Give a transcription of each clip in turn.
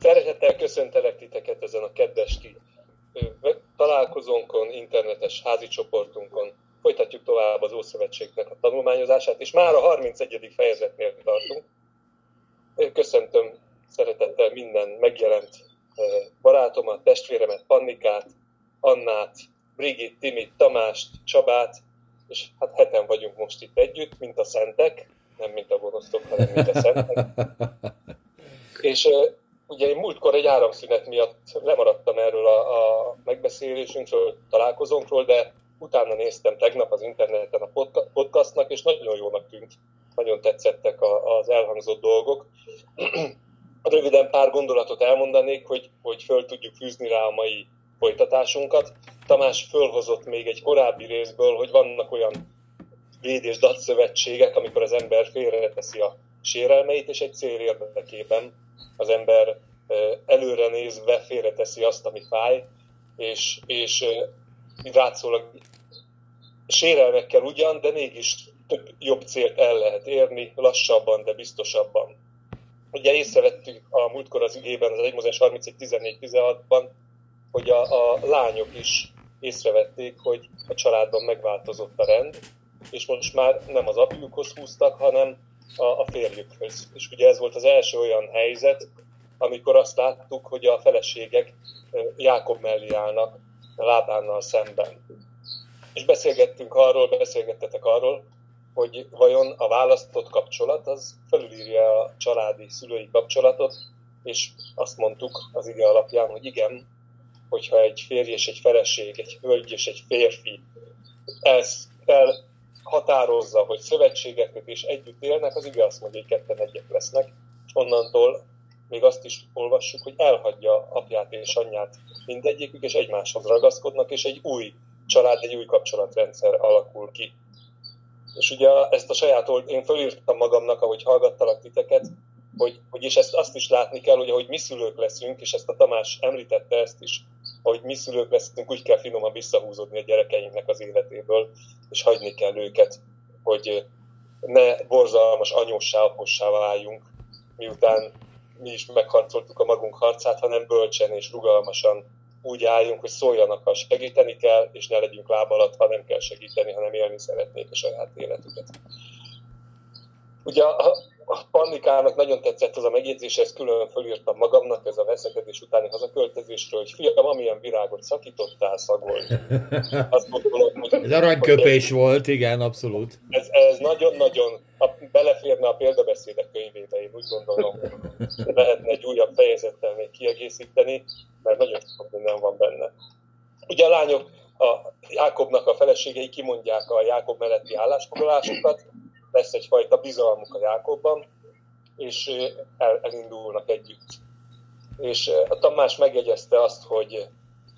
Szeretettel köszöntelek titeket ezen a kedves találkozónkon, internetes házi csoportunkon. Folytatjuk tovább az Ószövetségnek a tanulmányozását, és már a 31. fejezetnél tartunk. Köszöntöm szeretettel minden megjelent barátomat, testvéremet, Pannikát, Annát, Brigit, Timit, Tamást, Csabát, és hát heten vagyunk most itt együtt, mint a szentek, nem mint a gonosztok, hanem mint a szentek. és ugye én múltkor egy áramszünet miatt lemaradtam erről a, a megbeszélésünkről, találkozónkról, de utána néztem tegnap az interneten a podcastnak, és nagyon jónak tűnt, nagyon tetszettek az elhangzott dolgok. Röviden pár gondolatot elmondanék, hogy, hogy föl tudjuk fűzni rá a mai folytatásunkat. Tamás fölhozott még egy korábbi részből, hogy vannak olyan véd- és datszövetségek, amikor az ember félreteszi a sérelmeit, és egy cél érdekében az ember előre nézve félreteszi azt, ami fáj, és, és rátszólag sérelmekkel ugyan, de mégis több jobb célt el lehet érni, lassabban, de biztosabban. Ugye észrevettük a múltkor az igében, az 1 31-14-16-ban, hogy a, a lányok is észrevették, hogy a családban megváltozott a rend, és most már nem az apjukhoz húztak, hanem a, a férjükhöz. És ugye ez volt az első olyan helyzet, amikor azt láttuk, hogy a feleségek Jákob mellé állnak Lábánnal szemben. És beszélgettünk arról, beszélgettetek arról, hogy vajon a választott kapcsolat az felülírja a családi szülői kapcsolatot, és azt mondtuk az ige alapján, hogy igen, hogyha egy férj és egy feleség, egy hölgy és egy férfi ezt elhatározza, hogy szövetséget és együtt élnek, az mondja, hogy ketten egyek lesznek, onnantól még azt is olvassuk, hogy elhagyja apját és anyját mindegyikük, és egymáshoz ragaszkodnak, és egy új család, egy új kapcsolatrendszer alakul ki. És ugye ezt a saját old, én fölírtam magamnak, ahogy hallgattalak titeket, hogy, hogy és ezt azt is látni kell, hogy ahogy mi szülők leszünk, és ezt a Tamás említette ezt is, ahogy mi szülők leszünk, úgy kell finoman visszahúzódni a gyerekeinknek az életéből, és hagyni kell őket, hogy ne borzalmas anyósá, apossá váljunk, miután mi is megharcoltuk a magunk harcát, hanem bölcsen és rugalmasan úgy álljunk, hogy szóljanak, ha segíteni kell, és ne legyünk láb alatt, ha nem kell segíteni, hanem élni szeretnék a saját életüket. Ugye a, Pannikának nagyon tetszett az a megjegyzés, ezt külön fölírtam magamnak, ez veszekedés utáni hazaköltözésről, hogy fiam, amilyen virágot szakítottál, szagol. Azt gondolom, hogy, ez aranyköpés hogy volt, igen, abszolút. Ez, ez nagyon-nagyon beleférne a példabeszédek könyvébe, én úgy gondolom, lehetne egy újabb fejezettel még kiegészíteni, mert nagyon sok minden van benne. Ugye a lányok, a Jákobnak a feleségei kimondják a Jákob melletti állásfoglalásokat, lesz egyfajta bizalmuk a Jákobban, és el, elindulnak együtt. És a Tamás megjegyezte azt, hogy,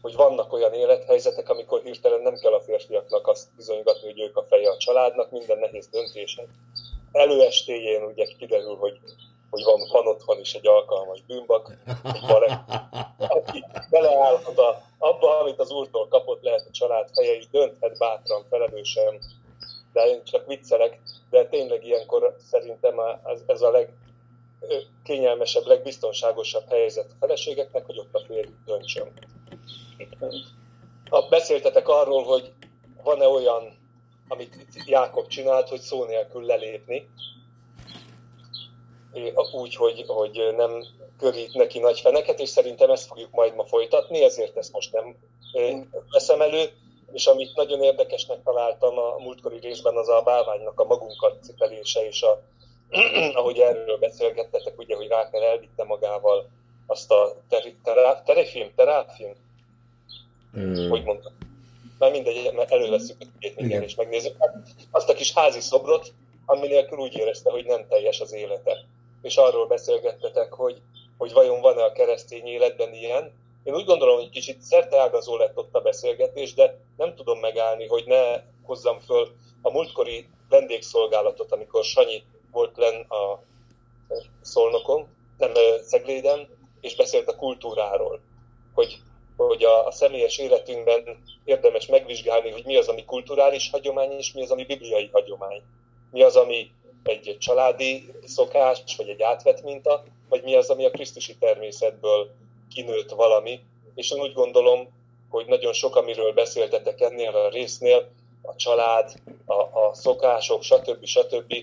hogy vannak olyan élethelyzetek, amikor hirtelen nem kell a férfiaknak azt bizonygatni, hogy ők a feje a családnak, minden nehéz döntésen. Előestéjén ugye kiderül, hogy, hogy van, van otthon is egy alkalmas bűnbak, egy barek, aki beleállhat a, abba, amit az úrtól kapott, lehet a család feje, és dönthet bátran, felelősen, de én csak viccelek, de tényleg ilyenkor szerintem ez, a legkényelmesebb, legbiztonságosabb helyzet a feleségeknek, hogy ott a férj döntsön. A, beszéltetek arról, hogy van-e olyan, amit Jákob csinált, hogy szó nélkül lelépni, úgy, hogy, hogy nem körít neki nagy feneket, és szerintem ezt fogjuk majd ma folytatni, ezért ezt most nem veszem elő és amit nagyon érdekesnek találtam a múltkori részben, az a bálványnak a magunkat cipelése, és a, ahogy erről beszélgettetek, ugye, hogy Rákel elvitte magával azt a ter, terefilm, teráfilm, mm. hogy mondtam. Már mindegy, mert előveszünk két mindjárt és megnézzük. Azt a kis házi szobrot, ami nélkül úgy érezte, hogy nem teljes az élete. És arról beszélgettetek, hogy, hogy vajon van-e a keresztény életben ilyen, én úgy gondolom, hogy kicsit szerteágazó lett ott a beszélgetés, de nem tudom megállni, hogy ne hozzam föl a múltkori vendégszolgálatot, amikor Sanyi volt len a Szolnokon, nem Szegléden, és beszélt a kultúráról, hogy, hogy a, a személyes életünkben érdemes megvizsgálni, hogy mi az, ami kulturális hagyomány, és mi az, ami bibliai hagyomány. Mi az, ami egy családi szokás, vagy egy átvett minta, vagy mi az, ami a Krisztusi természetből kinőtt valami. És én úgy gondolom, hogy nagyon sok, amiről beszéltetek ennél a résznél, a család, a, a szokások, stb. stb.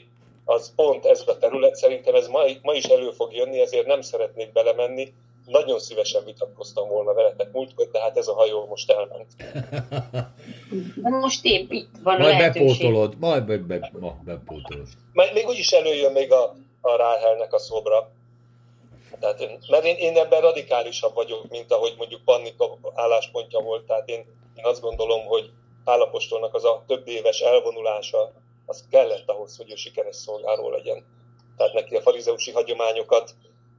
Az pont ez a terület. Szerintem ez ma, ma is elő fog jönni, ezért nem szeretnék belemenni. Nagyon szívesen vitatkoztam volna veletek múltkor, de hát ez a hajó most elment. De most épp itt van majd a lehetőség. bepótolod, majd be, be, be, bepótolod. Majd még úgyis előjön még a, a Ráhelnek a szobra. Tehát én, mert én, én ebben radikálisabb vagyok, mint ahogy mondjuk Pannika álláspontja volt. Tehát én, én azt gondolom, hogy Pálapostolnak az a több éves elvonulása, az kellett ahhoz, hogy ő sikeres szolgáló legyen. Tehát neki a farizeusi hagyományokat,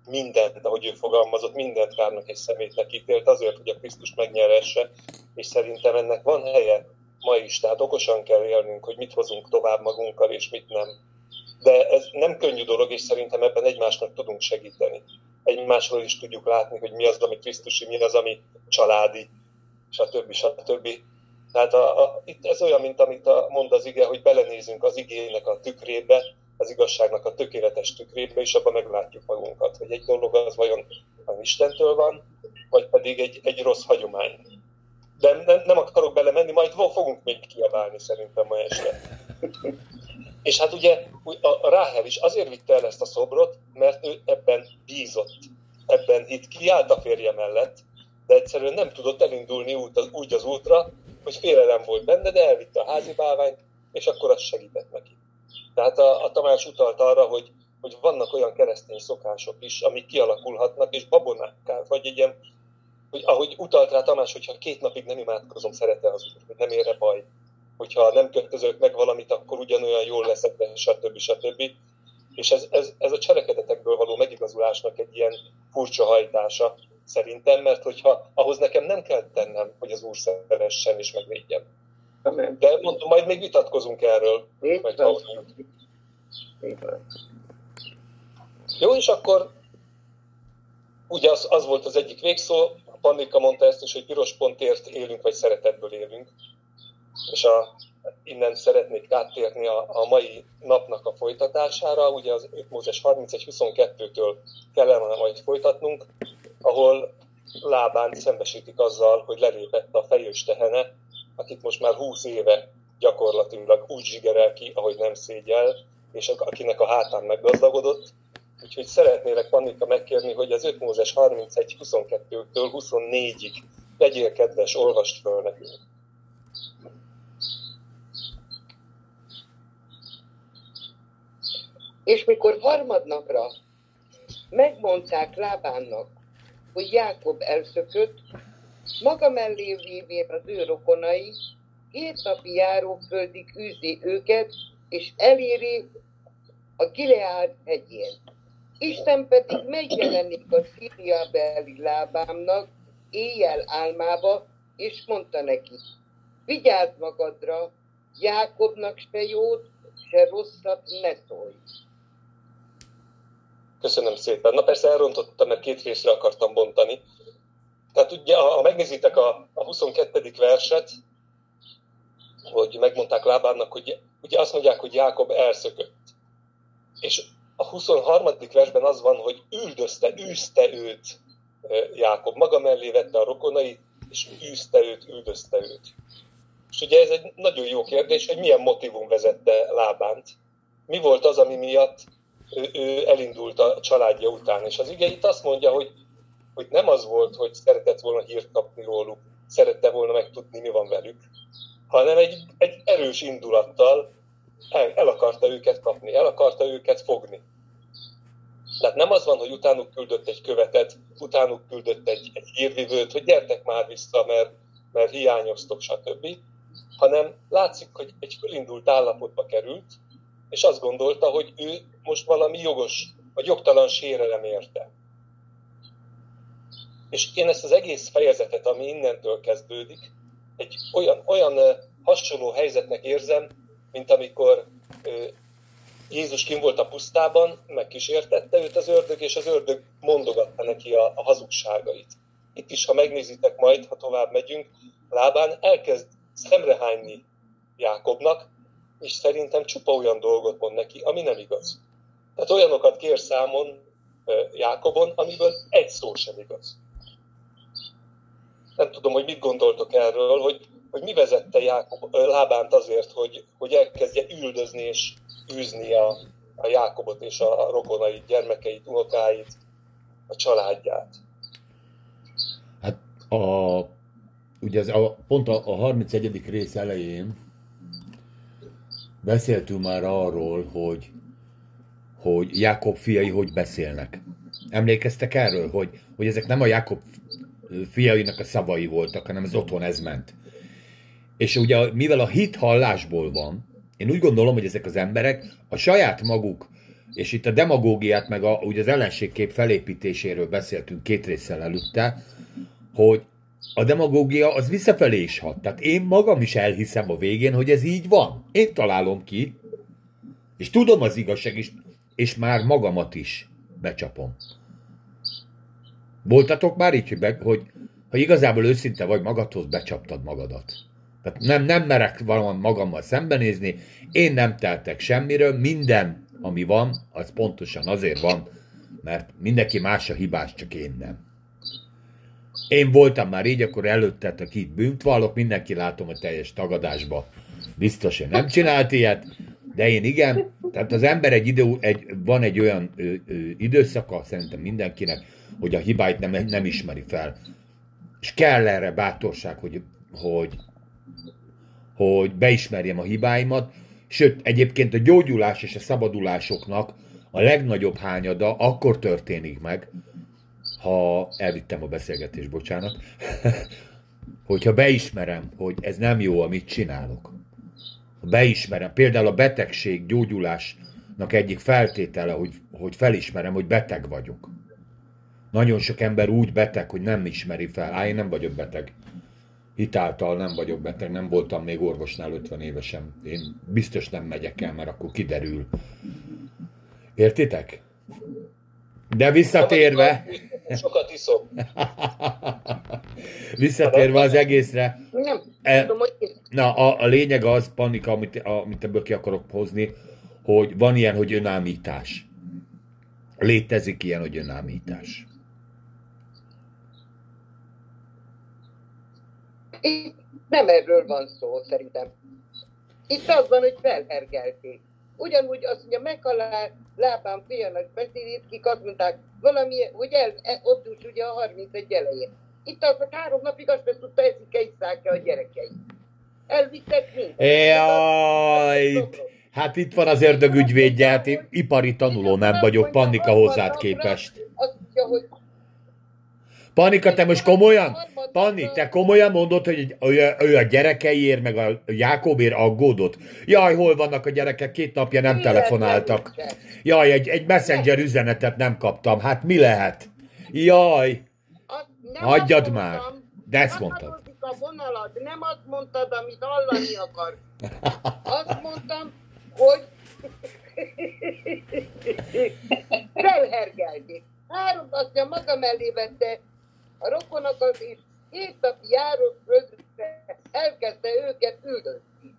mindent, ahogy ő fogalmazott, mindent kárnak és szemétnek ítélt azért, hogy a Krisztus megnyeresse, és szerintem ennek van helye ma is, tehát okosan kell élnünk, hogy mit hozunk tovább magunkkal, és mit nem. De ez nem könnyű dolog, és szerintem ebben egymásnak tudunk segíteni. Egymásról is tudjuk látni, hogy mi az, ami Krisztusi, mi az, ami családi, stb. stb. Tehát a, a, itt ez olyan, mint amit a, mond az ige, hogy belenézünk az igének a tükrébe, az igazságnak a tökéletes tükrébe, és abban meglátjuk magunkat, hogy egy dolog az vajon az Istentől van, vagy pedig egy, egy rossz hagyomány. De nem, nem akarok belemenni, majd fogunk még kiabálni szerintem ma este. És hát ugye a Ráhel is azért vitte el ezt a szobrot, mert ő ebben bízott, ebben itt kiállt a férje mellett, de egyszerűen nem tudott elindulni út, úgy az útra, hogy félelem volt benne, de elvitte a házi bálványt, és akkor az segített neki. Tehát a, a Tamás utalt arra, hogy, hogy vannak olyan keresztény szokások is, amik kialakulhatnak, és babonákká, vagy egy ilyen, hogy ahogy utalt rá Tamás, hogyha két napig nem imádkozom, szerete az úr, hogy nem érre baj, hogyha nem kötözök meg valamit, akkor ugyanolyan jól leszek, de stb. stb. És ez, ez, ez a cselekedetekből való megigazulásnak egy ilyen furcsa hajtása szerintem, mert hogyha ahhoz nekem nem kell tennem, hogy az Úr szeressen és megvédjem. De mondom, majd még vitatkozunk erről. Majd Jó, és akkor ugye az, az volt az egyik végszó, a Pannika mondta ezt is, hogy piros pontért élünk, vagy szeretetből élünk. És a, innen szeretnék áttérni a, a mai napnak a folytatására. Ugye az 5 Mózes 31-22-től kellene majd folytatnunk, ahol lábán szembesítik azzal, hogy lelépett a fejős tehene, akit most már 20 éve gyakorlatilag úgy zsigerel ki, ahogy nem szégyel, és akinek a hátán meggazdagodott. Úgyhogy szeretnélek Pannika megkérni, hogy az 5 Mózes 31-22-től 24-ig legyél kedves, olvast föl nekünk. És mikor harmadnapra megmondták Lábánnak, hogy Jákob elszökött, maga mellé vévén az ő rokonai, két napi járóföldig űzi őket, és eléri a Gileád hegyén. Isten pedig megjelenik a Szíriabeli lábámnak éjjel álmába, és mondta neki, vigyázz magadra, Jákobnak se jót, se rosszat ne szólj. Köszönöm szépen. Na persze elrontottam, mert két részre akartam bontani. Tehát ugye, ha megnézitek a, a 22. verset, hogy megmondták Lábának, hogy ugye azt mondják, hogy Jákob elszökött. És a 23. versben az van, hogy üldözte, űzte őt Jákob. Maga mellé vette a rokonai, és űzte őt, üldözte őt. És ugye ez egy nagyon jó kérdés, hogy milyen motivum vezette Lábánt. Mi volt az, ami miatt ő, ő elindult a családja után. És az ige itt azt mondja, hogy, hogy nem az volt, hogy szeretett volna hírt kapni róluk, szerette volna megtudni, mi van velük, hanem egy, egy erős indulattal el, el akarta őket kapni, el akarta őket fogni. Tehát nem az van, hogy utánuk küldött egy követet, utánuk küldött egy, egy hírvivőt, hogy gyertek már vissza, mert, mert hiányoztok, stb. Hanem látszik, hogy egy fölindult állapotba került, és azt gondolta, hogy ő most valami jogos, vagy jogtalan sérelem érte. És én ezt az egész fejezetet, ami innentől kezdődik, egy olyan, olyan hasonló helyzetnek érzem, mint amikor Jézus kim volt a pusztában, megkísértette őt az ördög, és az ördög mondogatta neki a, a hazugságait. Itt is, ha megnézitek majd, ha tovább megyünk, lábán elkezd szemrehányni Jákobnak, és szerintem csupa olyan dolgot mond neki, ami nem igaz. Tehát olyanokat kér számon Jákobon, amiből egy szó sem igaz. Nem tudom, hogy mit gondoltok erről, hogy, hogy mi vezette Jákob, Lábánt azért, hogy, hogy elkezdje üldözni és űzni a, a Jákobot és a rokonait, gyermekeit, unokáit, a családját. Hát a, ugye az, a, pont a, a 31. rész elején beszéltünk már arról, hogy, hogy Jákob fiai hogy beszélnek. Emlékeztek erről, hogy, hogy ezek nem a Jákob fiainak a szavai voltak, hanem az otthon ez ment. És ugye mivel a hit hallásból van, én úgy gondolom, hogy ezek az emberek a saját maguk, és itt a demagógiát, meg a, ugye az ellenségkép felépítéséről beszéltünk két résszel előtte, hogy a demagógia az visszafelé is hat. Tehát én magam is elhiszem a végén, hogy ez így van. Én találom ki, és tudom az igazság is, és már magamat is becsapom. Voltatok már így, hogy, be, hogy ha igazából őszinte vagy magadhoz, becsaptad magadat. Tehát nem, nem merek valami magammal szembenézni, én nem teltek semmiről, minden, ami van, az pontosan azért van, mert mindenki más a hibás, csak én nem. Én voltam már így, akkor előtte, aki itt bűnt vallok, mindenki látom a teljes tagadásba. Biztos, hogy nem csinált ilyet, de én igen. Tehát az ember egy idő, egy, van egy olyan ö, ö, időszaka, szerintem mindenkinek, hogy a hibáit nem, nem ismeri fel. És kell erre bátorság, hogy, hogy, hogy beismerjem a hibáimat, sőt, egyébként a gyógyulás és a szabadulásoknak a legnagyobb hányada akkor történik meg, ha elvittem a beszélgetést, bocsánat, hogyha beismerem, hogy ez nem jó, amit csinálok. Beismerem, például a betegség gyógyulásnak egyik feltétele, hogy, hogy felismerem, hogy beteg vagyok. Nagyon sok ember úgy beteg, hogy nem ismeri fel. Á, én nem vagyok beteg. Hitáltal nem vagyok beteg, nem voltam még orvosnál 50 évesen. Én biztos nem megyek el, mert akkor kiderül. Értitek? De visszatérve... Sokat iszom. visszatérve az egészre. Nem, E- tudom, hogy Na, a, a lényeg az, Panika, amit, amit ebből ki akarok hozni, hogy van ilyen, hogy önállítás. Létezik ilyen, hogy önállítás. Itt nem erről van szó, szerintem. Itt az van, hogy felhergelték. Ugyanúgy azt mondja, meghal lábán fiának beszélét, kik azt mondták, valami, hogy el, el, ott is ugye a 31 elején. Itt az, hogy három napig azt nem tudta, eszik-e, isszák-e a gyerekei. Elvittek mind. Jaj, hát itt van az ördög ügyvédje, hát én ipari tanuló nem vagyok, Panika hozzád képest. Azt mondja, hogy Panika, te most komolyan? Panni, te komolyan mondod, hogy ő, a gyerekeiért, meg a Jákobért aggódott? Jaj, hol vannak a gyerekek? Két napja nem telefonáltak. Jaj, egy, egy messenger üzenetet nem kaptam. Hát mi lehet? Jaj, Hagyjad már. De ezt mondtad. a vonalad, nem azt mondtad, amit hallani akar. Azt mondtam, hogy felhergelték. Három azt maga mellé vette a rokonokat, és két napi járók földre elkezdte őket üldözni.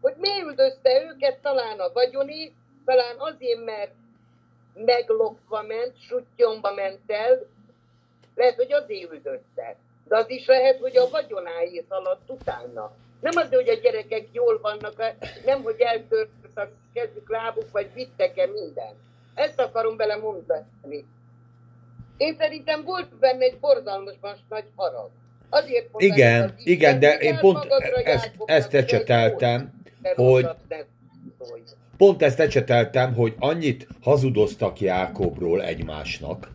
Hogy mi üldözte őket, talán a vagyoni, talán azért, mert meglopva ment, sutyomba ment el, lehet, hogy azért üldözte. De az is lehet, hogy a vagyonáé szaladt utána. Nem az, hogy a gyerekek jól vannak, nem, hogy eltört a kezük, lábuk, vagy vittek-e minden. Ezt akarom bele mondani. Én szerintem volt benne egy borzalmas nagy harag. Azért mondani, Igen, az igen, de én pont magadra, ezt, ezt ecseteltem, hogy pont ezt ecseteltem, hogy annyit hazudoztak Jákobról egymásnak,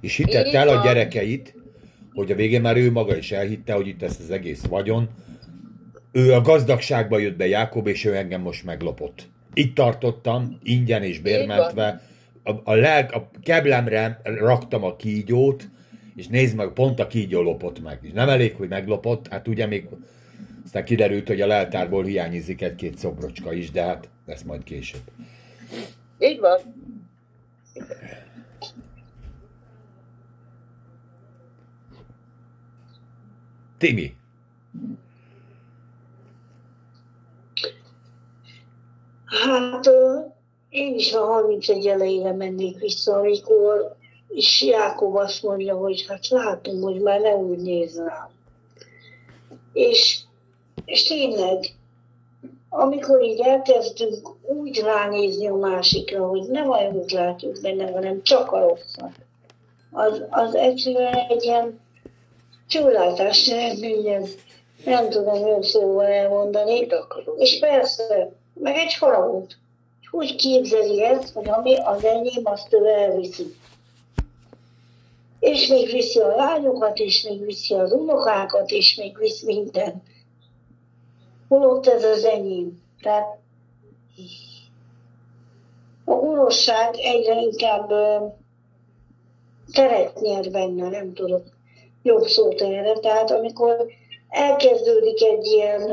és hitett el a gyerekeit, hogy a végén már ő maga is elhitte, hogy itt ezt az egész vagyon, ő a gazdagságba jött be Jákob, és ő engem most meglopott. Itt tartottam, ingyen és bérmentve, a, a, leg, a keblemre raktam a kígyót, és nézd meg, pont a kígyó lopott meg. És nem elég, hogy meglopott, hát ugye még aztán kiderült, hogy a leltárból hiányizik egy-két szobrocska is, de hát ez majd később. Így van. Timi, Hát én is a 31 elejére mennék vissza, amikor és Jákob azt mondja, hogy hát látom, hogy már nem úgy néz rám. És, és tényleg, amikor így elkezdünk úgy ránézni a másikra, hogy nem a jót látjuk benne, hanem csak a rosszat, az, az egyszerűen egy ilyen csúlátás eredménye, nem tudom jobb szóval elmondani. És persze, meg egy haragút. Úgy képzeli ezt, hogy ami az enyém, azt ő elviszi. És még viszi a lányokat, és még viszi az unokákat, és még visz minden. Holott ez az enyém. Tehát a gonoszság egyre inkább teret nyer benne, nem tudok jobb szót erre. Tehát amikor elkezdődik egy ilyen,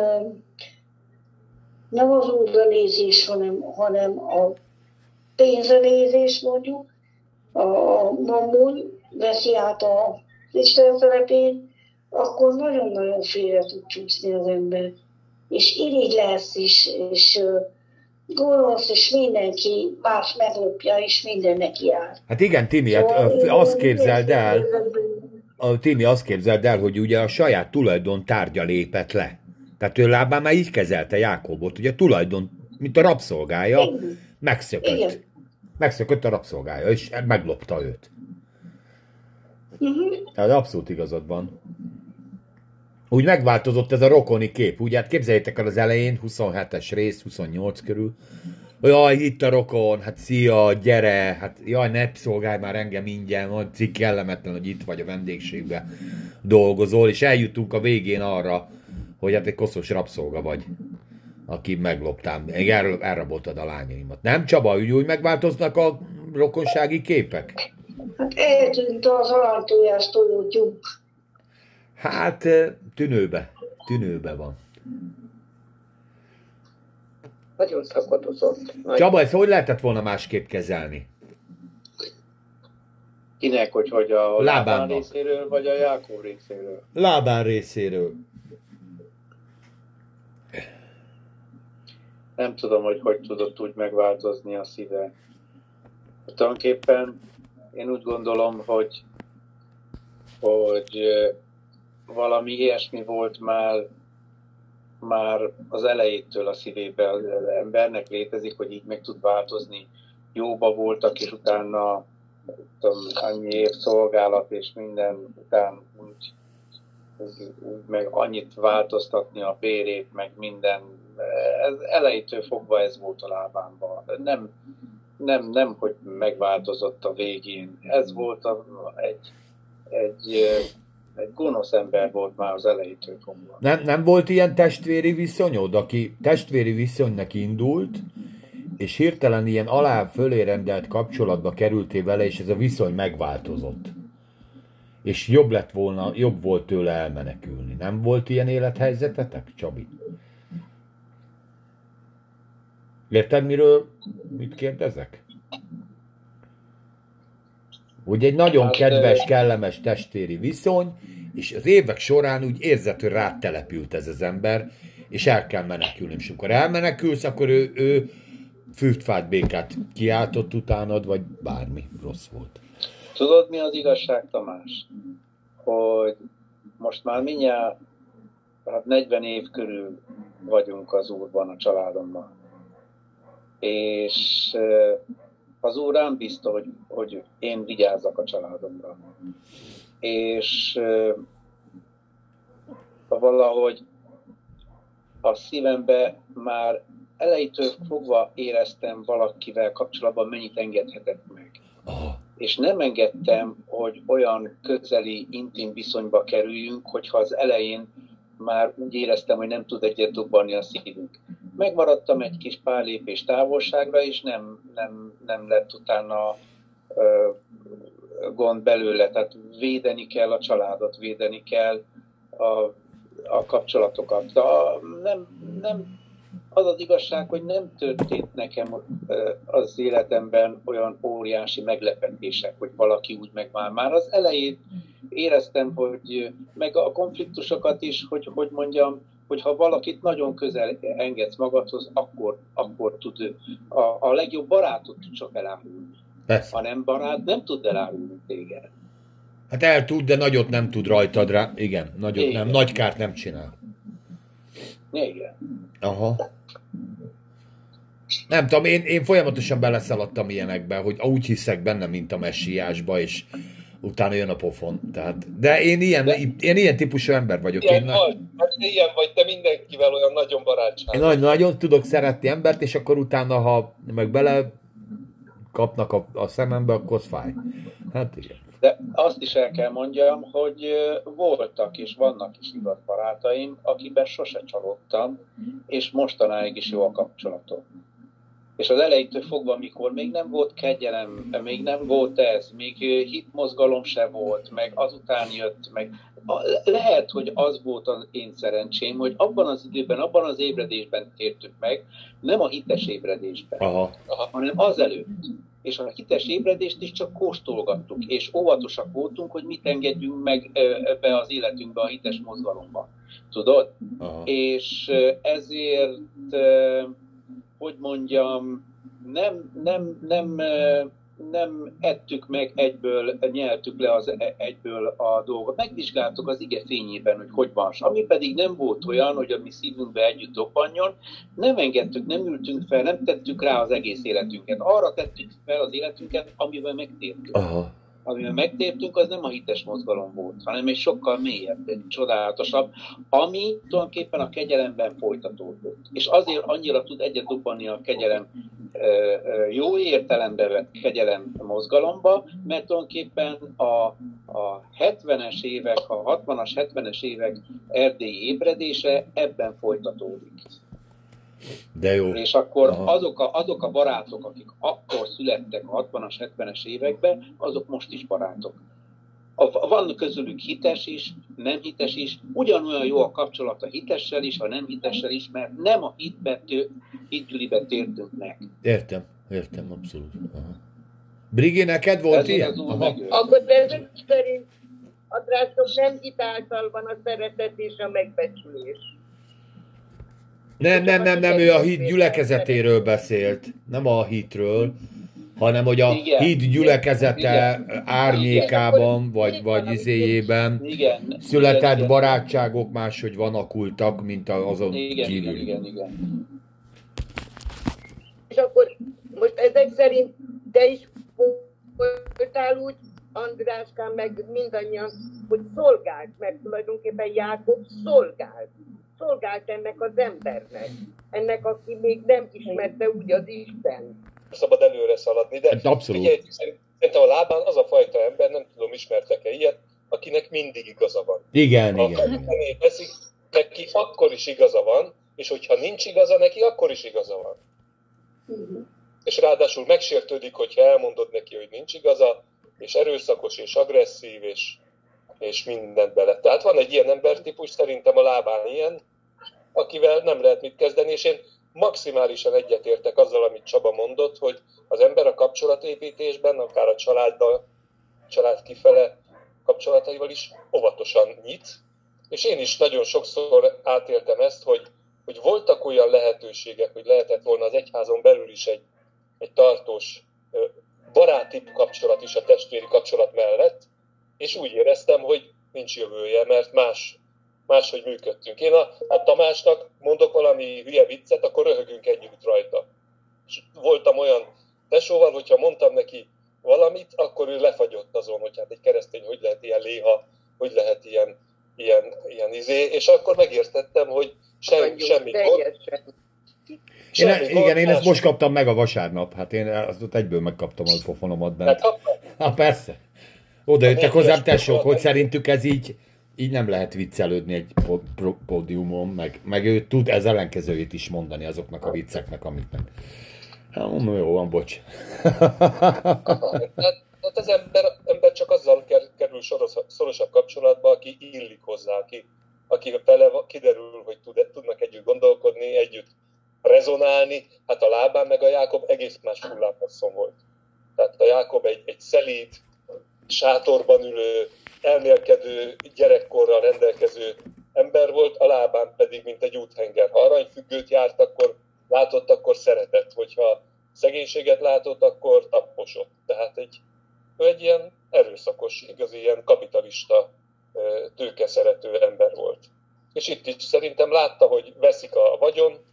nem az úrra nézés, hanem, hanem a pénzre nézés mondjuk, a, a mamon veszi át a Isten szerepét, akkor nagyon-nagyon félre tud csúszni az ember. És irigy lesz, és, és gonosz, és mindenki más meglopja, és minden neki jár. Hát igen, Timi, hát Szóval azt képzeld el, a Timi azt képzeld el, hogy ugye a saját tulajdon tárgya lépett le. Tehát ő lábán már így kezelte Jákobot, ugye tulajdon, mint a rabszolgája, Igen. megszökött. Igen. Megszökött a rabszolgája, és meglopta őt. Mhm. Tehát abszolút igazad van. Úgy megváltozott ez a rokoni kép. Úgy hát képzeljétek el az elején, 27-es rész, 28 körül. Jaj, itt a rokon, hát szia, gyere, hát jaj, ne szolgálj már engem ingyen, van cikk kellemetlen, hogy itt vagy a vendégségben dolgozol, és eljutunk a végén arra, hogy hát egy koszos rabszolga vagy, aki megloptál, még el, elraboltad a lányaimat. Nem, Csaba, úgy, úgy megváltoznak a rokonsági képek? Hát eltűnt az aranytójás tojótyúk. Hát tűnőbe, tűnőbe van. Nagyon szakadozott. Nagy. Csaba, ezt hogy lehetett volna másképp kezelni? Kinek, hogy, hogy a Lábánnak. Lábán részéről, vagy a Jákób részéről? Lábán részéről. Nem tudom, hogy hogy tudott úgy megváltozni a szíve. Tulajdonképpen én úgy gondolom, hogy, hogy valami ilyesmi volt már, már az elejétől a szívében az embernek létezik, hogy így meg tud változni. Jóba voltak, és utána tudom, annyi év szolgálat és minden után úgy, úgy meg annyit változtatni a bérét, meg minden. Ez elejétől fogva ez volt a lábámban. Nem, nem, nem, hogy megváltozott a végén. Ez volt a, egy, egy, egy gonosz ember volt már az elejétől fogva. Nem, nem volt ilyen testvéri viszonyod, aki testvéri viszonynak indult, és hirtelen ilyen alá fölé rendelt kapcsolatba kerültél vele, és ez a viszony megváltozott. És jobb lett volna, jobb volt tőle elmenekülni. Nem volt ilyen élethelyzetetek, Csabi? Érted, miről, mit kérdezek? Hogy egy nagyon Hát, kedves, kellemes testvéri viszony, és az évek során úgy érzed, hogy rád települt ez az ember, és el kell menekülni. És amikor elmenekülsz, akkor ő, ő füstfát, békát kiáltott utánad, vagy bármi rossz volt. Tudod, mi az igazság, Tamás? Hogy most már mindjárt hát 40 év körül vagyunk az Úrban a családommal. És az Úr rám bízta, hogy, hogy én vigyázzak a családomra. És valahogy a szívembe már elejétől fogva éreztem valakivel kapcsolatban, mennyit engedhetek meg Aha. és nem engedtem, hogy olyan közeli, intim viszonyba kerüljünk, hogyha az elején már úgy éreztem, hogy nem tud egyet dobbanni a szívünk. Megmaradtam egy kis pár lépés távolságra, és nem, nem, nem lett utána ö, gond belőle. Tehát védeni kell a családot, védeni kell a, a kapcsolatokat. De a, nem, nem, az az igazság, hogy nem történt nekem az életemben olyan óriási meglepetések, hogy valaki úgy megvál. Már az elején éreztem, hogy meg a konfliktusokat is, hogy, hogy mondjam, hogy ha valakit nagyon közel engedsz magadhoz, akkor, akkor tud a, a legjobb barátot tud csak elárulni. Persze. Ha nem barát, nem tud elárulni téged. Hát el tud, de nagyot nem tud rajtad rá. Igen, nagyot Igen. nem. Nagy kárt nem csinál. Igen. Aha. Nem tudom, én, én folyamatosan beleszaladtam ilyenekbe, hogy úgy hiszek benne, mint a messiásba, és utána jön a pofon. Tehát, de én ilyen, én ilyen típusú ember vagyok. Én, Ilyen na, vagy, hát ilyen vagy, te mindenkivel olyan nagyon barátság. én nagyon, nagyon tudok szeretni embert, és akkor utána, ha meg bele kapnak a, a szemembe, akkor az fáj. Hát igen. De azt is el kell mondjam, hogy voltak és vannak is igaz barátaim, akiben sose csalódtam, és mostanáig is jó a kapcsolatom. És az elejétől fogva, mikor még nem volt kegyelem, még nem volt ez, még hitmozgalom se volt, meg azután jött, meg lehet, hogy az volt az én szerencsém, hogy abban az időben, abban az ébredésben tértük meg, nem a hites ébredésben Aha. hanem azelőtt. És a hites ébredést is csak kóstolgattuk, és óvatosak voltunk, hogy mit engedjünk meg ebbe az életünkbe, a hites mozgalomba. Tudod? Aha. És ezért, hogy mondjam, nem, nem, nem, nem ettük meg egyből, nyeltük le az e- egyből a dolgot. Megvizsgáltuk az ige fényében, hogy hogy van. Ami pedig nem volt olyan, hogy a mi szívünkbe együtt dobbanjon, nem engedtük, nem ültünk fel, nem tettük rá az egész életünket. Arra tettük fel az életünket, amivel megtértünk. Aha. Amivel megtértünk, az nem a hites mozgalom volt, hanem egy sokkal mélyebb, egy csodálatosabb, ami tulajdonképpen a kegyelemben folytatódott. És azért annyira tud egyet dobbanni a kegyelem jó értelembe vett kegyelem mozgalomba, mert tulajdonképpen a, a 70-es évek, a 60-as, 70-es évek erdélyi ébredése ebben folytatódik. De jó. És akkor Aha. azok a, azok a barátok, akik akkor születtek a 60-as, 70-es években, azok most is barátok. A, van közülük hites is, nem hites is, ugyanolyan jó a kapcsolat a hitessel is, a nem hitessel is, mert nem a hitbe, tő, hitgyülibe tértünk meg. Értem, értem, abszolút. Aha. Brigi, neked volt Ez ilyen? Akkor ezek szerint Andrások nem hit által van a szeretet és a megbecsülés. Nem, nem, nem, nem, ő a híd gyülekezetéről beszélt, nem a hitről, hanem hogy a Igen. híd gyülekezete Igen. árnyékában, vagy, vagy izéjében Igen. született igen, barátságok máshogy van akultak, mint a- azon Igen, igen, kívül. igen, igen. És akkor most ezek szerint te is voltál úgy, Andráskám, meg mindannyian, hogy szolgált, mert tulajdonképpen Jákob szolgált. Szolgált ennek az embernek. Ennek, aki még nem ismerte úgy az Isten. szabad előre szaladni, de Hát abszolút. figyelj, szerintem a lábán az a fajta ember, nem tudom, ismertek-e ilyet, akinek mindig igaza van. Igen, Ha igen. veszik, neki akkor is igaza van, és hogyha nincs igaza neki, akkor is igaza van. És ráadásul megsértődik, hogyha elmondod neki, hogy nincs igaza, és erőszakos, és agresszív, és, és mindent bele. Tehát van egy ilyen embertípus, szerintem a lábán ilyen, akivel nem lehet mit kezdeni, és én maximálisan egyetértek azzal, amit Csaba mondott, hogy az ember a kapcsolatépítésben, akár a családdal, család kifele kapcsolataival is óvatosan nyit, és én is nagyon sokszor átéltem ezt, hogy, hogy voltak olyan lehetőségek, hogy lehetett volna az egyházon belül is egy, egy tartós baráti kapcsolat is a testvéri kapcsolat mellett, és úgy éreztem, hogy nincs jövője, mert más, máshogy működtünk. Én a, a Tamásnak mondok valami hülye viccet, akkor röhögünk együtt rajta. És voltam olyan tesóval, hogyha mondtam neki valamit, akkor ő lefagyott azon, hogy hát egy keresztény hogy lehet ilyen léha, hogy lehet ilyen, ilyen, ilyen izé, és akkor megértettem, hogy sem, semmi gond. Én, semmi gond, igen, én ezt most kaptam meg a vasárnap. Hát én azt ott egyből megkaptam a pofonomat Hát, bent. ha, Hát persze. Oda jöttek hozzám tesók, hogy szerintük ez így, így nem lehet viccelődni egy pódiumon, meg, meg ő tud ez ellenkezőjét is mondani azoknak a vicceknek, amiknek. Hát mondom, jó van, bocs. tehát, tehát az ember, ember csak azzal ker- kerül soros, szorosabb kapcsolatba, aki illik hozzá, aki, aki vele kiderül, hogy tud, tudnak együtt gondolkodni, együtt rezonálni. Hát a lábán meg a Jákob egész más hullámhosszon volt. Tehát a Jákob egy, egy szelíd, sátorban ülő, elmélkedő, gyerekkorral rendelkező ember volt, a lábán pedig, mint egy úthenger. Ha aranyfüggőt járt, akkor látott, akkor szeretett. Hogyha szegénységet látott, akkor tapposott. Tehát egy, ő egy ilyen erőszakos, igazi ilyen kapitalista, tőkeszerető ember volt. És itt is szerintem látta, hogy veszik a vagyon,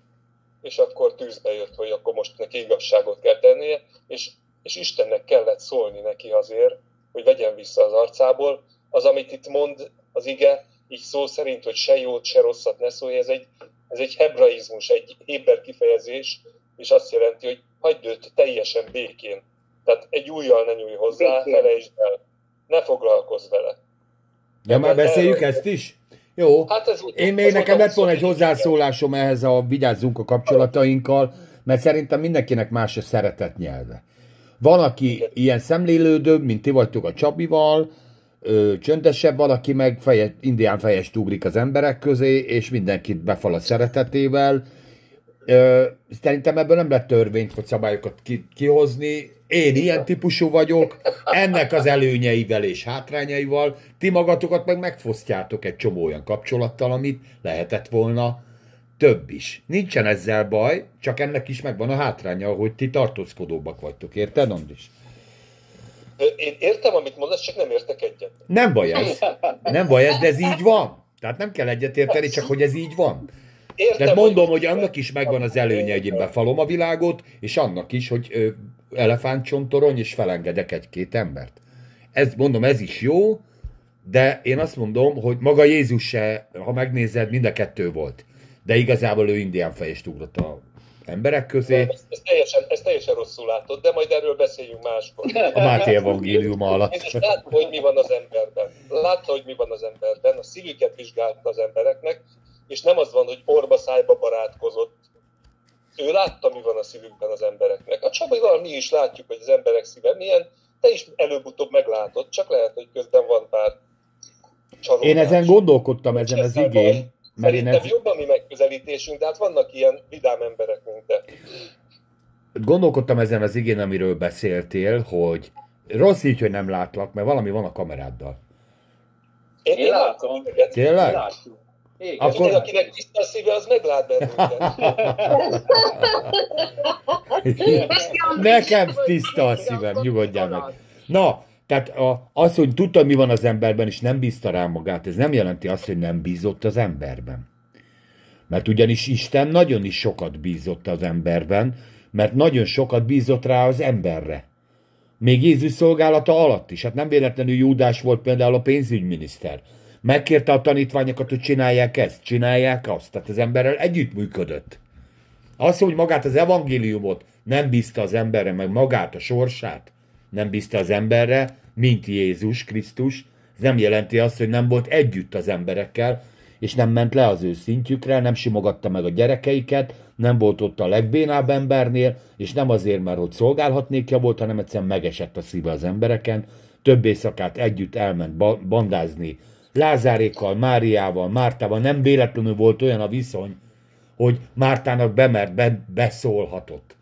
és akkor tűzbe jött, hogy akkor most neki igazságot kell tennie, és, és Istennek kellett szólni neki azért, hogy vegyen vissza az arcából. Az, amit itt mond az ige, így szó szerint, hogy se jót, se rosszat ne szólj, ez egy, ez egy hebraizmus, egy héber kifejezés, és azt jelenti, hogy hagyd őt teljesen békén. Tehát egy újjal ne nyújj hozzá, felejtsd el, ne foglalkozz vele. Ja, már beszéljük ezt is? Jó. Hát ez, Én még nekem lett volna egy hozzászólásom ehhez a vigyázzunk a kapcsolatainkkal, mert szerintem mindenkinek más a szeretet nyelve. Van, aki Igen. ilyen szemlélődőbb, mint ti vagytok a Csabival, ö, csöndesebb, van, aki meg feje, indián fejest ugrik az emberek közé, és mindenkit befal a szeretetével. Ö, szerintem ebből nem lehet törvényt vagy szabályokat ki, kihozni. Én ilyen típusú vagyok, ennek az előnyeivel és hátrányaival, ti magatokat meg megfosztjátok egy csomó olyan kapcsolattal, amit lehetett volna több is. Nincsen ezzel baj, csak ennek is megvan a hátránya, hogy ti tartózkodóbbak vagytok. Érted, Andris? Én értem, amit mondasz, csak nem értek egyet. Nem baj ez. Nem baj ez, de ez így van. Tehát nem kell egyet érteni, csak hogy ez így van. Értem, Tehát mondom, hogy annak is megvan az előnye, hogy én befalom a világot, és annak is, hogy elefántcsontorony, és felengedek egy-két embert. Ez, mondom, ez is jó, de én azt mondom, hogy maga Jézus se, ha megnézed, mind a kettő volt. De igazából ő indián fejest ugrott a emberek közé. Ez, ez, teljesen, ez teljesen rosszul látod, de majd erről beszéljünk máskor. A Máté evangélium alatt. És látta, hogy mi van az emberben. Látta, hogy mi van az emberben. A szívüket vizsgálta az embereknek, és nem az van, hogy orba szájba barátkozott. Ő látta, mi van a szívükben az embereknek. A Csabaival mi is látjuk, hogy az emberek szíve milyen, te is előbb-utóbb meglátod, csak lehet, hogy közben van pár csalódás. Én ezen gondolkodtam, ezen az igény. Mert én ez... jobb a mi megközelítésünk, de hát vannak ilyen vidám emberek, mint te. Gondolkodtam ezen az igén, amiről beszéltél, hogy rossz így, hogy nem látlak, mert valami van a kameráddal. Én, én látom. Tényleg? Igen. Akkor... Én, akinek tiszta a szíve, az meglát bennünket. Nekem tiszta a szívem, nyugodjál meg. Na, tehát a, az, hogy tudta, mi van az emberben, és nem bízta rá magát, ez nem jelenti azt, hogy nem bízott az emberben. Mert ugyanis Isten nagyon is sokat bízott az emberben, mert nagyon sokat bízott rá az emberre. Még Jézus szolgálata alatt is. Hát nem véletlenül Júdás volt például a pénzügyminiszter. Megkérte a tanítványokat, hogy csinálják ezt, csinálják azt. Tehát az emberrel együttműködött. Az, hogy magát az evangéliumot nem bízta az emberre, meg magát a sorsát, nem bízta az emberre, mint Jézus Krisztus, ez nem jelenti azt, hogy nem volt együtt az emberekkel, és nem ment le az ő szintjükre, nem simogatta meg a gyerekeiket, nem volt ott a legbénább embernél, és nem azért, mert ott szolgálhatnékja volt, hanem egyszerűen megesett a szíve az embereken. Több éjszakát együtt elment bandázni Lázárékkal, Máriával, Mártával. Nem véletlenül volt olyan a viszony, hogy Mártának bemert, be, beszólhatott.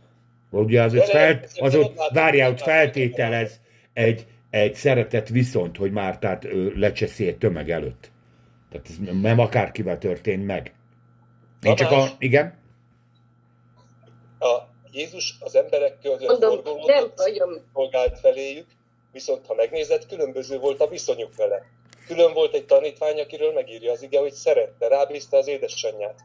Ugye az, az, felt, az ott, várjál, ott feltételez egy, egy szeretett viszont, hogy Mártát lecseszi egy tömeg előtt. Tehát ez nem akárkivel történt meg. Én csak a... Igen? A Jézus az emberek között forgolódott, szolgált feléjük, viszont ha megnézed, különböző volt a viszonyuk vele. Külön volt egy tanítvány, akiről megírja az ige, hogy szerette, rábízta az édesanyját.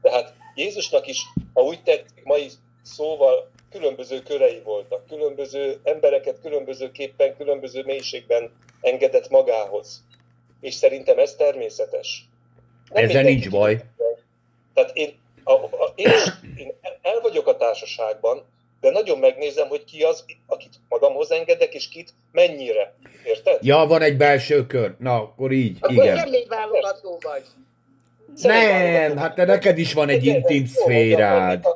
Tehát Jézusnak is, ha úgy tetszik, mai szóval különböző körei voltak, különböző embereket különbözőképpen, különböző mélységben engedett magához. És szerintem ez természetes. Nem Ezzel nincs baj. Tehát én, a, a, én, én el vagyok a társaságban, de nagyon megnézem, hogy ki az, akit magamhoz engedek, és kit mennyire. Érted? Ja, van egy belső kör. Na, akkor így, akkor igen. nem válogató vagy. Nem, hát te neked is van egy intim szférád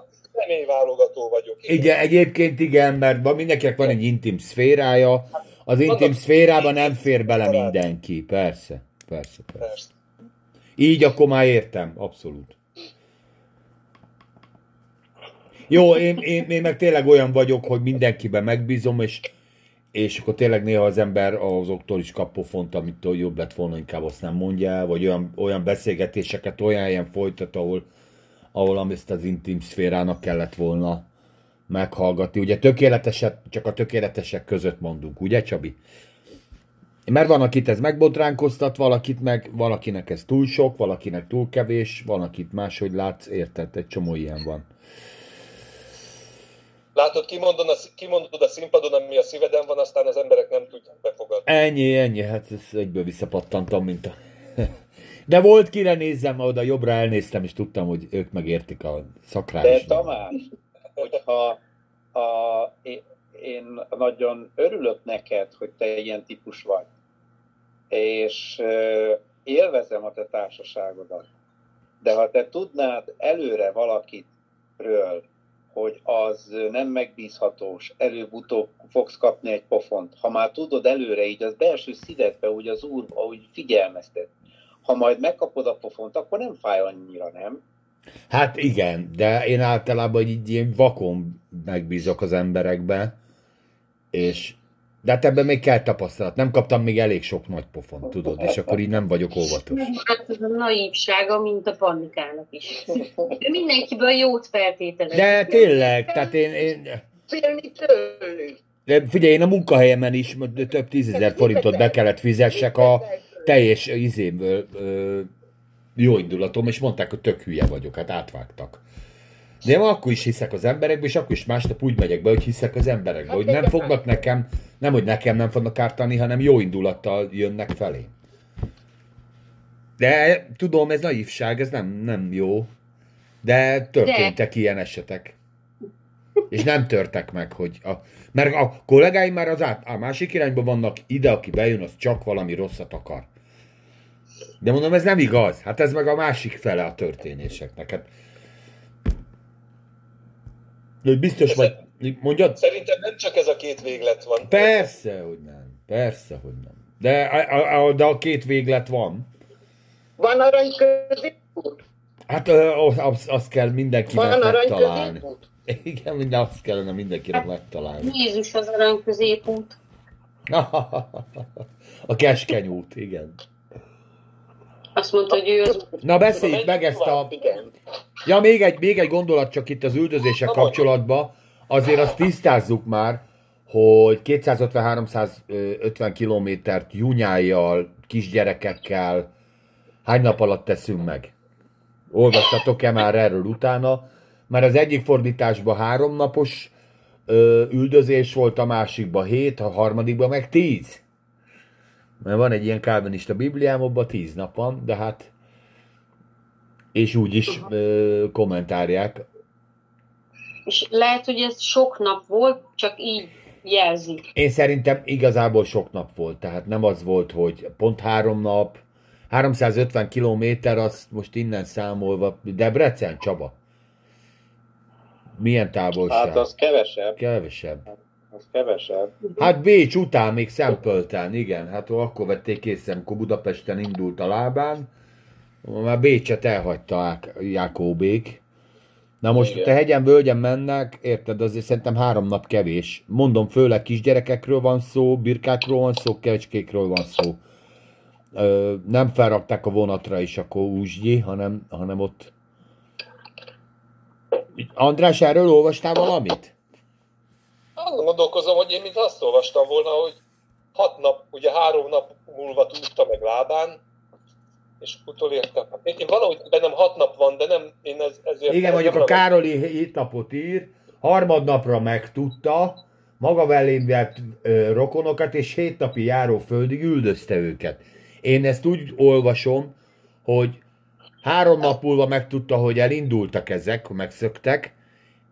személyválogató vagyok. Igen. igen, egyébként igen, mert mindenkinek van egy intim szférája. Az intim szférában nem fér bele mindenki, persze. Persze, persze. persze. Így akkor már értem, abszolút. Jó, én, én, én meg tényleg olyan vagyok, hogy mindenkiben megbízom, és és akkor tényleg néha az ember azoktól is kap pofont, amit jobb lett volna, inkább azt nem mondja el, vagy olyan, olyan beszélgetéseket olyan helyen folytat, ahol, ahol ezt az intim szférának kellett volna meghallgatni. Ugye tökéleteset, csak a tökéletesek között mondunk, ugye Csabi? Mert van, akit ez megbotránkoztat, valakit meg, valakinek ez túl sok, valakinek túl kevés, van, akit máshogy látsz, érted? Egy csomó ilyen van. Látod, kimondod a, kimondod a színpadon, ami a szíveden van, aztán az emberek nem tudják befogadni. Ennyi, ennyi, hát ez egyből visszapattantam, mint a... De volt kire nézzem, oda jobbra elnéztem, és tudtam, hogy ők megértik a szakrális. De Tamás, hogyha a, én nagyon örülök neked, hogy te ilyen típus vagy, és élvezem a te társaságodat, de ha te tudnád előre valakitről, hogy az nem megbízhatós, előbb-utóbb fogsz kapni egy pofont. Ha már tudod előre, így az belső szívedbe, úgy az úr, ahogy figyelmeztet, ha majd megkapod a pofont, akkor nem fáj annyira, nem? Hát igen, de én általában így ilyen vakon megbízok az emberekbe, és de hát ebben még kell tapasztalat. Nem kaptam még elég sok nagy pofont, tudod, és akkor így nem vagyok óvatos. Hát ez a naívsága, mint a pannikának is. De mindenkiből jót feltételez. De tényleg, tehát én... én... Félni tőlük. De figyelj, én a munkahelyemen is több tízezer forintot be kellett fizessek a teljes izémből jó indulatom, és mondták, hogy tök hülye vagyok, hát átvágtak. De én akkor is hiszek az emberekbe, és akkor is másnap úgy megyek be, hogy hiszek az emberekbe, hogy nem fognak nekem, nem, hogy nekem nem fognak ártani, hanem jó indulattal jönnek felé. De tudom, ez naívság, ez nem, nem jó. De történtek De. ilyen esetek. És nem törtek meg, hogy a, mert a kollégáim már az át, a másik irányba vannak, ide, aki bejön, az csak valami rosszat akar. De mondom, ez nem igaz. Hát ez meg a másik fele a történéseknek. Hát hogy biztos vagy, mondjad? Szerintem nem csak ez a két véglet van. Persze, hogy nem. Persze, hogy nem. De a, a, de a két véglet van. Van arany középút? Hát azt az kell mindenkinek van megtalálni. Igen, minden, azt kellene mindenkinek megtalálni. Jézus az arany középút. a keskeny út, igen. Azt mondta, hogy ő az... Na beszélj meg ezt a... Ja, még egy, még egy gondolat csak itt az üldözések kapcsolatban. Azért azt tisztázzuk már, hogy 250-350 kilométert junyájjal, kisgyerekekkel hány nap alatt teszünk meg? Olvastatok-e már erről utána? Mert az egyik fordításban háromnapos ö, üldözés volt, a másikban hét, a harmadikban meg tíz. Mert van egy ilyen kálvinista Bibliám, abban tíz nap van, de hát és úgy is ö, kommentálják. És lehet, hogy ez sok nap volt, csak így jelzi. Én szerintem igazából sok nap volt, tehát nem az volt, hogy pont három nap, 350 kilométer, azt most innen számolva, Debrecen, Csaba? Milyen távolság? Hát az kevesebb. Kevesebb. Az kevesebb. Hát Bécs után, még Szempöltán, igen. Hát akkor vették észre, amikor Budapesten indult a lábán. Már Bécset elhagyta Jákóbék. Na most igen. te hegyen, völgyen mennek, érted, azért szerintem három nap kevés. Mondom, főleg kisgyerekekről van szó, birkákról van szó, kecskékről van szó. Ö, nem felrakták a vonatra is akkor úzsgyi, hanem, hanem ott... András, erről olvastál valamit? Azon gondolkozom, hogy én mint azt olvastam volna, hogy hat nap, ugye három nap múlva tudta meg lábán, és utolértem. Én valahogy bennem hat nap van, de nem, én ez, ezért... Igen, mondjuk a Károli hét napot ír, harmadnapra megtudta, maga velém vett ö, rokonokat, és hét napi járó földig üldözte őket. Én ezt úgy olvasom, hogy három nap múlva megtudta, hogy elindultak ezek, megszöktek,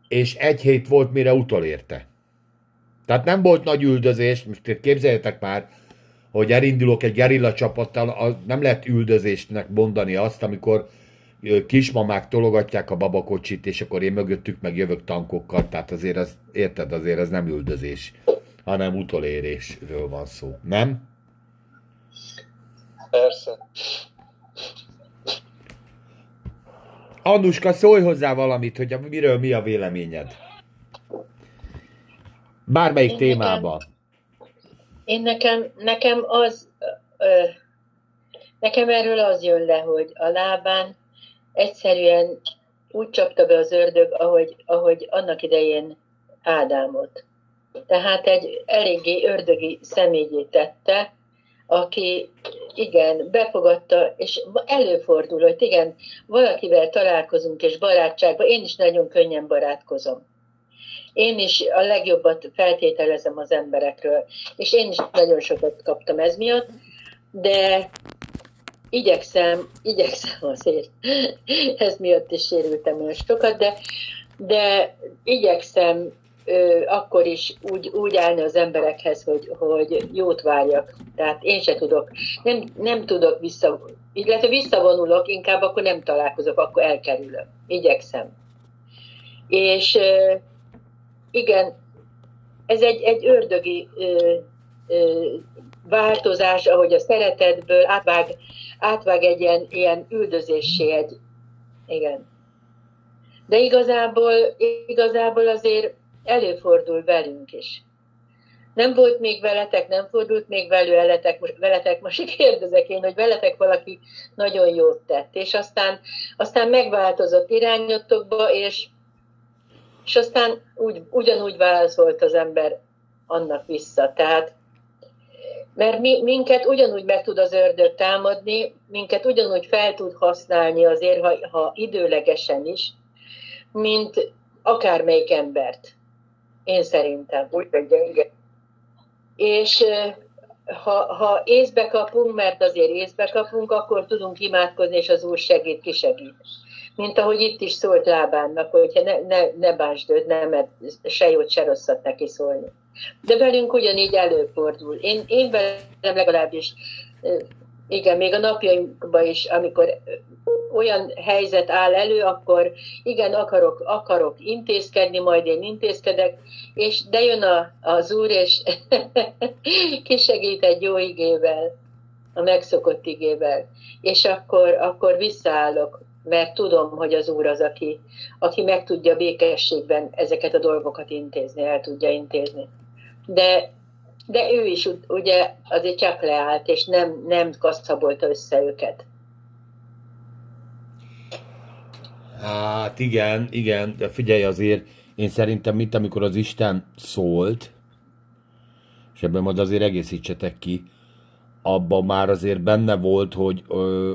és egy hét volt, mire utolérte. Tehát nem volt nagy üldözés, most képzeljetek már, hogy elindulok egy gerilla csapattal, nem lehet üldözésnek mondani azt, amikor kismamák tologatják a babakocsit, és akkor én mögöttük meg jövök tankokkal, tehát azért az, érted, azért ez nem üldözés, hanem utolérésről van szó, nem? Persze. Annuska, szólj hozzá valamit, hogy miről mi a véleményed. Bármelyik témában. Én nekem, nekem az, ö, nekem erről az jön le, hogy a lábán egyszerűen úgy csapta be az ördög, ahogy, ahogy annak idején Ádámot. Tehát egy eléggé ördögi személyé tette, aki igen, befogadta, és előfordul, hogy igen, valakivel találkozunk, és barátságban, én is nagyon könnyen barátkozom. Én is a legjobbat feltételezem az emberekről, és én is nagyon sokat kaptam ez miatt, de igyekszem, igyekszem azért, ez miatt is sérültem most sokat, de, de igyekszem ö, akkor is úgy, úgy állni az emberekhez, hogy, hogy jót várjak. Tehát én se tudok, nem, nem tudok vissza, illetve visszavonulok, inkább akkor nem találkozok, akkor elkerülök. Igyekszem. És ö, igen, ez egy, egy ördögi ö, ö, változás, ahogy a szeretetből átvág, átvág egy ilyen, ilyen üldözéssé, egy, igen. De igazából, igazából azért előfordul velünk is. Nem volt még veletek, nem fordult még velő veletek, veletek most kérdezek én, hogy veletek valaki nagyon jót tett, és aztán, aztán megváltozott irányotokba, és, és aztán úgy, ugyanúgy válaszolt az ember annak vissza. Tehát, mert mi, minket ugyanúgy meg tud az ördög támadni, minket ugyanúgy fel tud használni azért, ha, ha időlegesen is, mint akármelyik embert. Én szerintem. Úgy egy gyenge. És ha, ha észbe kapunk, mert azért észbe kapunk, akkor tudunk imádkozni, és az Úr segít, kisegít. Mint ahogy itt is szólt Lábánnak, hogyha ne, ne, ne bánsd őt, nem, mert se jót, se rosszat neki szólni. De velünk ugyanígy előfordul. Én, én velem legalábbis igen, még a napjainkban is, amikor olyan helyzet áll elő, akkor igen, akarok, akarok intézkedni, majd én intézkedek, és de jön a, az úr, és kisegít egy jó igével, a megszokott igével, és akkor, akkor visszaállok, mert tudom, hogy az úr az, aki, aki meg tudja békességben ezeket a dolgokat intézni, el tudja intézni. De de ő is ugye azért csak leállt, és nem, nem kasztabolta össze őket. Hát igen, igen, de figyelj azért, én szerintem mint amikor az Isten szólt, és ebben majd azért egészítsetek ki, abban már azért benne volt, hogy ö,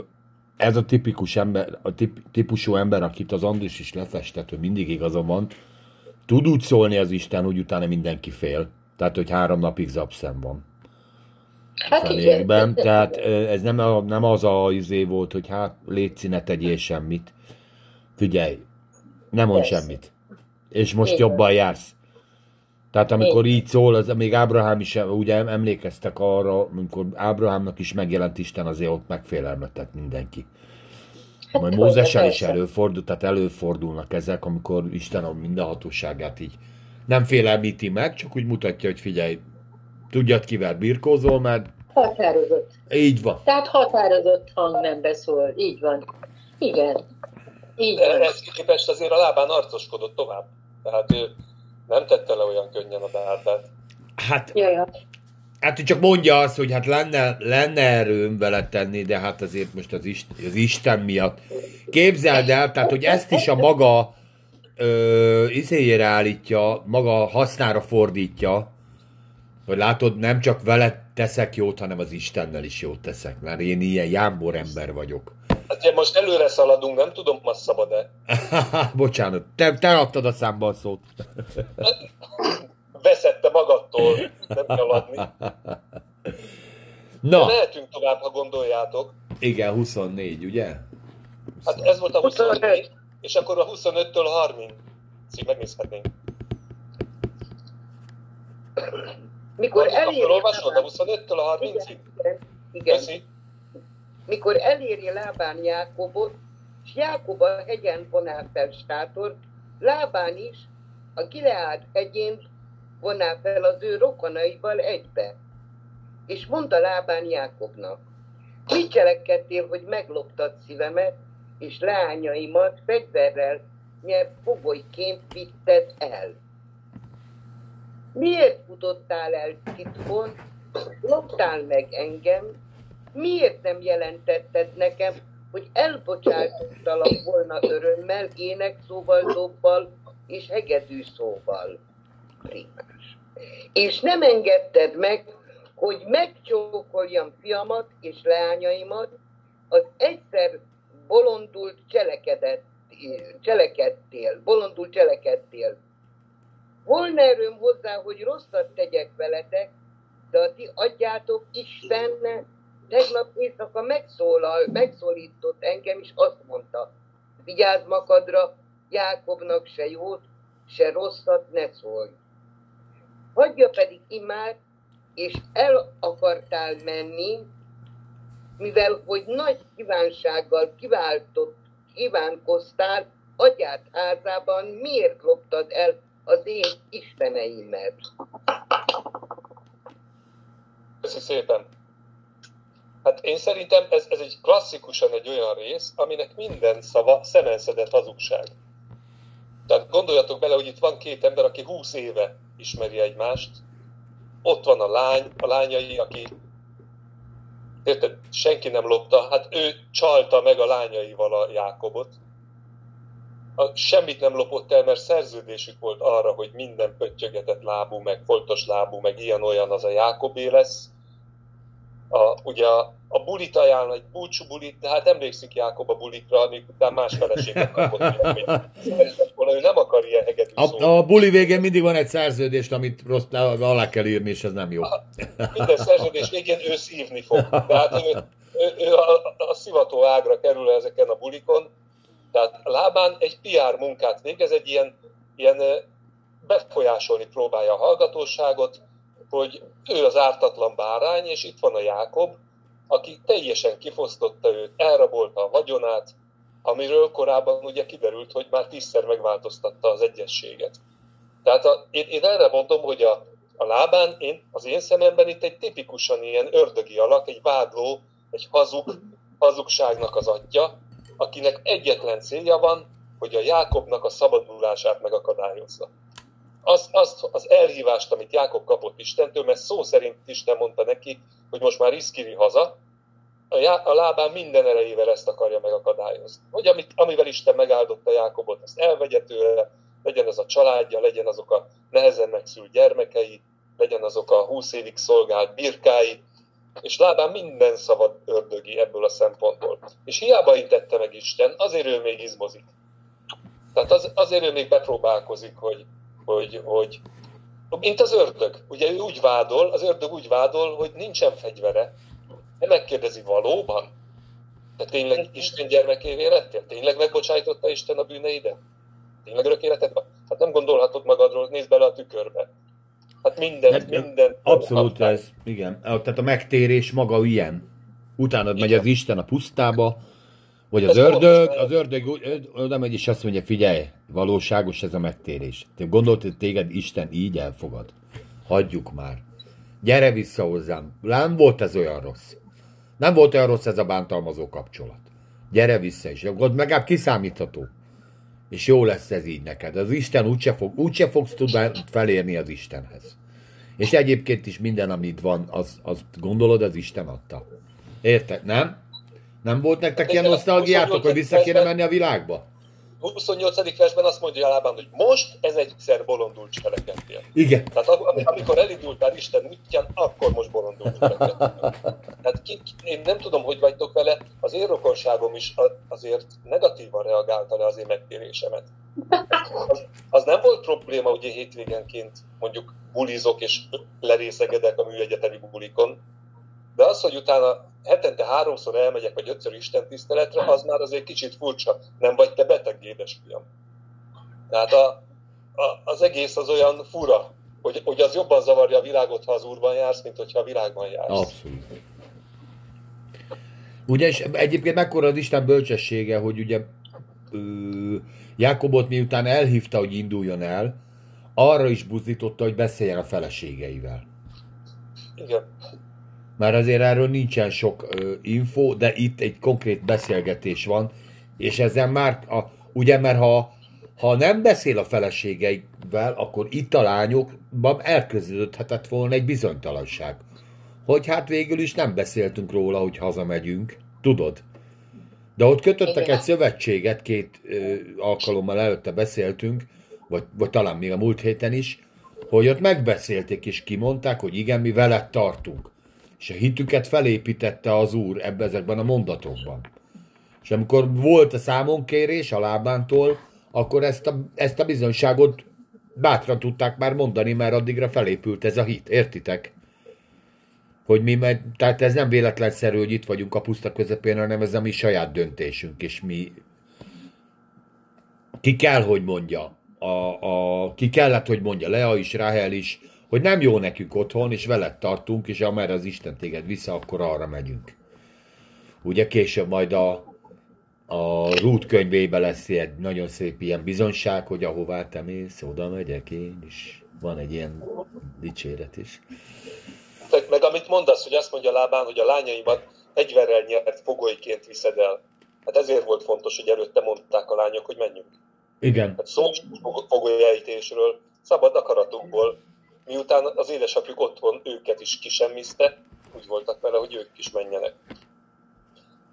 ez a tipikus ember, a tip, típusú ember, akit az Andris is lefestett, hogy mindig igaza van, tud úgy szólni az Isten, hogy utána mindenki fél. Tehát, hogy három napig zapszem van. Hát igen. Tehát ez nem, a, nem az a izé volt, hogy hát légy ne tegyél semmit. Figyelj, nem mond Persze. semmit. És most igen. jobban jársz. Tehát amikor így szól, az még Ábrahám is, ugye emlékeztek arra, amikor Ábrahámnak is megjelent Isten, azért ott megfélelmetett mindenki. Hát Majd Mózessel is előfordul, tehát előfordulnak ezek, amikor Isten a mindenhatóságát így nem félelmíti meg, csak úgy mutatja, hogy figyelj, tudjad kivel birkózol, mert... Határozott. Így van. Tehát határozott hang nem beszól. Így van. Igen. Így van. Ez képest azért a lábán arcoskodott tovább. Tehát ő nem tette le olyan könnyen a beálltát. Hát, Jaj, hát csak mondja azt, hogy hát lenne, lenne erőm vele tenni, de hát azért most az, Isten, az Isten miatt. Képzeld el, tehát, hogy ezt is a maga ö, izéjére állítja, maga hasznára fordítja, hogy látod, nem csak vele teszek jót, hanem az Istennel is jót teszek, mert én ilyen jámbor ember vagyok. Hát ugye most előre szaladunk, nem tudom, ma szabad-e. Bocsánat, te, te adtad a számba a szót. Veszette magadtól, nem adni. Na. De mehetünk tovább, ha gondoljátok. Igen, 24, ugye? 24. Hát ez volt a 24 és akkor a 25-től 30-ig megnézhetnénk. Mikor eléri... Akkor olvasod a 25-től a 30-ig? Igen. igen. Köszi. Mikor eléri Lábán Jákobot, és Jákob a hegyen vonál fel Státor, Lábán is a Gileád hegyén vonál fel az ő rokonaival egybe. És mondta Lábán Jákobnak, mit cselekedtél, hogy megloptad szívemet, és leányaimat fegyverrel nyert fogolyként vitted el. Miért futottál el titkon, loptál meg engem, miért nem jelentetted nekem, hogy elbocsátottalak volna örömmel, ének szóval, dobbal és hegedű szóval. Primás. És nem engedted meg, hogy megcsókoljam fiamat és leányaimat, az egyszer bolondult cselekedett, cselekedtél, bolondul cselekedtél. Volna erőm hozzá, hogy rosszat tegyek veletek, de a ti adjátok Isten tegnap éjszaka megszólal, megszólított engem, és azt mondta, vigyázz magadra, Jákobnak se jót, se rosszat ne szólj. Hagyja pedig imát, és el akartál menni, mivel hogy nagy kívánsággal kiváltott, kívánkoztál agyát házában, miért loptad el az én isteneimet? Köszi szépen. Hát én szerintem ez, ez egy klasszikusan egy olyan rész, aminek minden szava szemenszedett hazugság. Tehát gondoljatok bele, hogy itt van két ember, aki 20 éve ismeri egymást, ott van a lány, a lányai, aki érted, senki nem lopta, hát ő csalta meg a lányaival a Jákobot. A, semmit nem lopott el, mert szerződésük volt arra, hogy minden pöttyögetett lábú, meg foltos lábú, meg ilyen-olyan az a Jákobé lesz. A, ugye a, a bulit ajánl, egy búcsú bulit, de hát emlékszik Jákob a bulikra, amik után más feleséget kapott, ő nem akar ilyen hegedű a, a buli végén mindig van egy szerződést, amit rossz, alá kell írni, és ez nem jó. A, minden szerződés végén ő szívni fog. Tehát ő, ő, ő a, a szivató ágra kerül ezeken a bulikon, tehát lábán egy PR munkát végez, egy ilyen, ilyen befolyásolni próbálja a hallgatóságot, hogy ő az ártatlan bárány, és itt van a Jákob, aki teljesen kifosztotta őt, elrabolta a vagyonát, amiről korábban ugye kiderült, hogy már tízszer megváltoztatta az egyességet. Tehát a, én, én erre mondom, hogy a, a lábán én, az én szememben itt egy tipikusan ilyen ördögi alak, egy vádló, egy hazug, hazugságnak az atya, akinek egyetlen célja van, hogy a Jákobnak a szabadulását megakadályozza azt, azt az elhívást, amit Jákob kapott Istentől, mert szó szerint Isten mondta neki, hogy most már iszkiri haza, a, já, lábán minden erejével ezt akarja megakadályozni. Hogy amit, amivel Isten megáldotta Jákobot, ezt elvegye tőle, legyen az a családja, legyen azok a nehezen megszült gyermekei, legyen azok a húsz évig szolgált birkái, és lábán minden szabad ördögi ebből a szempontból. És hiába intette meg Isten, azért ő még izmozik. Tehát az, azért ő még bepróbálkozik, hogy, hogy, hogy mint az ördög. Ugye ő úgy vádol, az ördög úgy vádol, hogy nincsen fegyvere. De megkérdezi valóban? Te tényleg Isten gyermekévé lettél? Tényleg megbocsájtotta Isten a bűneidet? Tényleg örök életed van? Hát nem gondolhatod magadról, nézd bele a tükörbe. Hát minden, hát, minden. Abszolút ez, igen. Tehát a megtérés maga ilyen. Utána megy az Isten a pusztába, vagy az ördög, az ördög oda megy és azt mondja, figyelj, valóságos ez a megtérés. Te gondolt, hogy téged Isten így elfogad? Hagyjuk már. Gyere vissza hozzám. Nem volt ez olyan rossz. Nem volt olyan rossz ez a bántalmazó kapcsolat. Gyere vissza is. Akkor megább kiszámítható. És jó lesz ez így neked. Az Isten úgyse, fog, úgyse fogsz tudni felérni az Istenhez. És egyébként is minden, amit van, az, az gondolod, az Isten adta. Érted? Nem? Nem volt nektek ilyen nosztalgiátok, hogy vissza kéne menni a világba? 28. versben azt mondja Alában, hogy most ez egyszer bolondul cselekedtél. Igen. Tehát amikor elindultál Isten útján, akkor most bolondul cselekedtél. Tehát ki, én nem tudom, hogy vagytok vele, az én rokonságom is azért negatívan reagálta le az én megtérésemet. Az, az nem volt probléma, hogy én hétvégenként mondjuk bulizok és lerészegedek a műegyetemi bulikon, de az, hogy utána hetente háromszor elmegyek, vagy ötször Isten tiszteletre, az már azért kicsit furcsa. Nem vagy te beteg, édesfiam. Tehát a, a, az egész az olyan fura, hogy, hogy az jobban zavarja a világot, ha az Úrban jársz, mint hogyha a világban jársz. Abszolút. Ugye, és egyébként mekkora az Isten bölcsessége, hogy ugye ö, Jákobot miután elhívta, hogy induljon el, arra is buzdította, hogy beszéljen a feleségeivel. Igen. Már azért erről nincsen sok ö, info, de itt egy konkrét beszélgetés van, és ezzel már, a, ugye, mert ha, ha nem beszél a feleségeivel, akkor itt a lányokban elkezdődhetett volna egy bizonytalanság. hogy hát végül is nem beszéltünk róla, hogy hazamegyünk. Tudod? De ott kötöttek Igen. egy szövetséget, két ö, alkalommal előtte beszéltünk, vagy, vagy talán még a múlt héten is, hogy ott megbeszélték és kimondták, hogy igen, mi veled tartunk. És a hitüket felépítette az Úr ebbe ezekben a mondatokban. És amikor volt a számonkérés a lábántól, akkor ezt a, ezt a bizonyságot bátran tudták már mondani, mert addigra felépült ez a hit. Értitek? Hogy mi, meg, tehát ez nem véletlenszerű, hogy itt vagyunk a puszta közepén, hanem ez a mi saját döntésünk, és mi ki kell, hogy mondja, a, a, ki kellett, hogy mondja Lea is, Rahel is, hogy nem jó nekünk otthon, és veled tartunk, és amerre az Isten téged vissza, akkor arra megyünk. Ugye később majd a, a Rút könyvébe lesz egy nagyon szép ilyen bizonyság, hogy ahová te mész, oda megyek én is. Van egy ilyen dicséret is. Tehát meg amit mondasz, hogy azt mondja Lábán, hogy a lányaimat fegyverrel nyert fogolyként viszed el. Hát ezért volt fontos, hogy előtte mondták a lányok, hogy menjünk. Igen. Hát szó sincs fog- fogolyejtésről, szabad akaratukból. Miután az édesapjuk otthon őket is kisemmizte, úgy voltak vele, hogy ők is menjenek.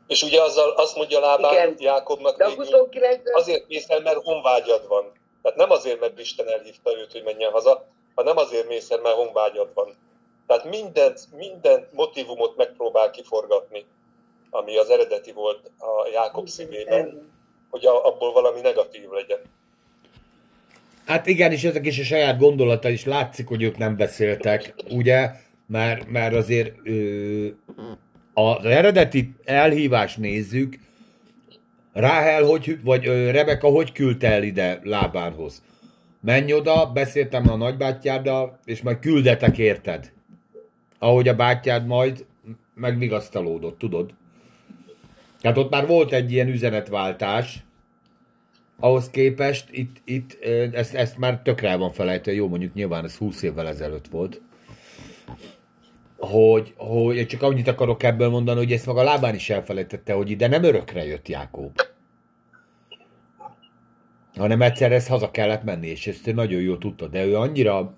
És ugye azzal azt mondja Lábán Igen. Jákobnak De a végül, 29 azért mész el, mert honvágyad van. Tehát nem azért, mert Isten elhívta őt, hogy menjen haza, hanem azért mész el, mert honvágyad van. Tehát mindent, minden motivumot megpróbál kiforgatni, ami az eredeti volt a Jákob szívében, hogy abból valami negatív legyen. Hát igen, és ezek is a saját gondolata is látszik, hogy ők nem beszéltek, ugye? Mert, mert azért ö, az eredeti elhívást nézzük, Ráhel, hogy, vagy ö, Rebeka hogy küldte el ide Lábánhoz? Menj oda, beszéltem a nagybátyáddal, és majd küldetek érted. Ahogy a bátyád majd megvigasztalódott, tudod? Tehát ott már volt egy ilyen üzenetváltás, ahhoz képest itt, itt ezt, ezt már tökre van felejtve, jó mondjuk nyilván ez 20 évvel ezelőtt volt, hogy, hogy csak annyit akarok ebből mondani, hogy ezt maga lábán is elfelejtette, hogy ide nem örökre jött Jákob. Hanem egyszer ezt haza kellett menni, és ezt ő nagyon jól tudta, de ő annyira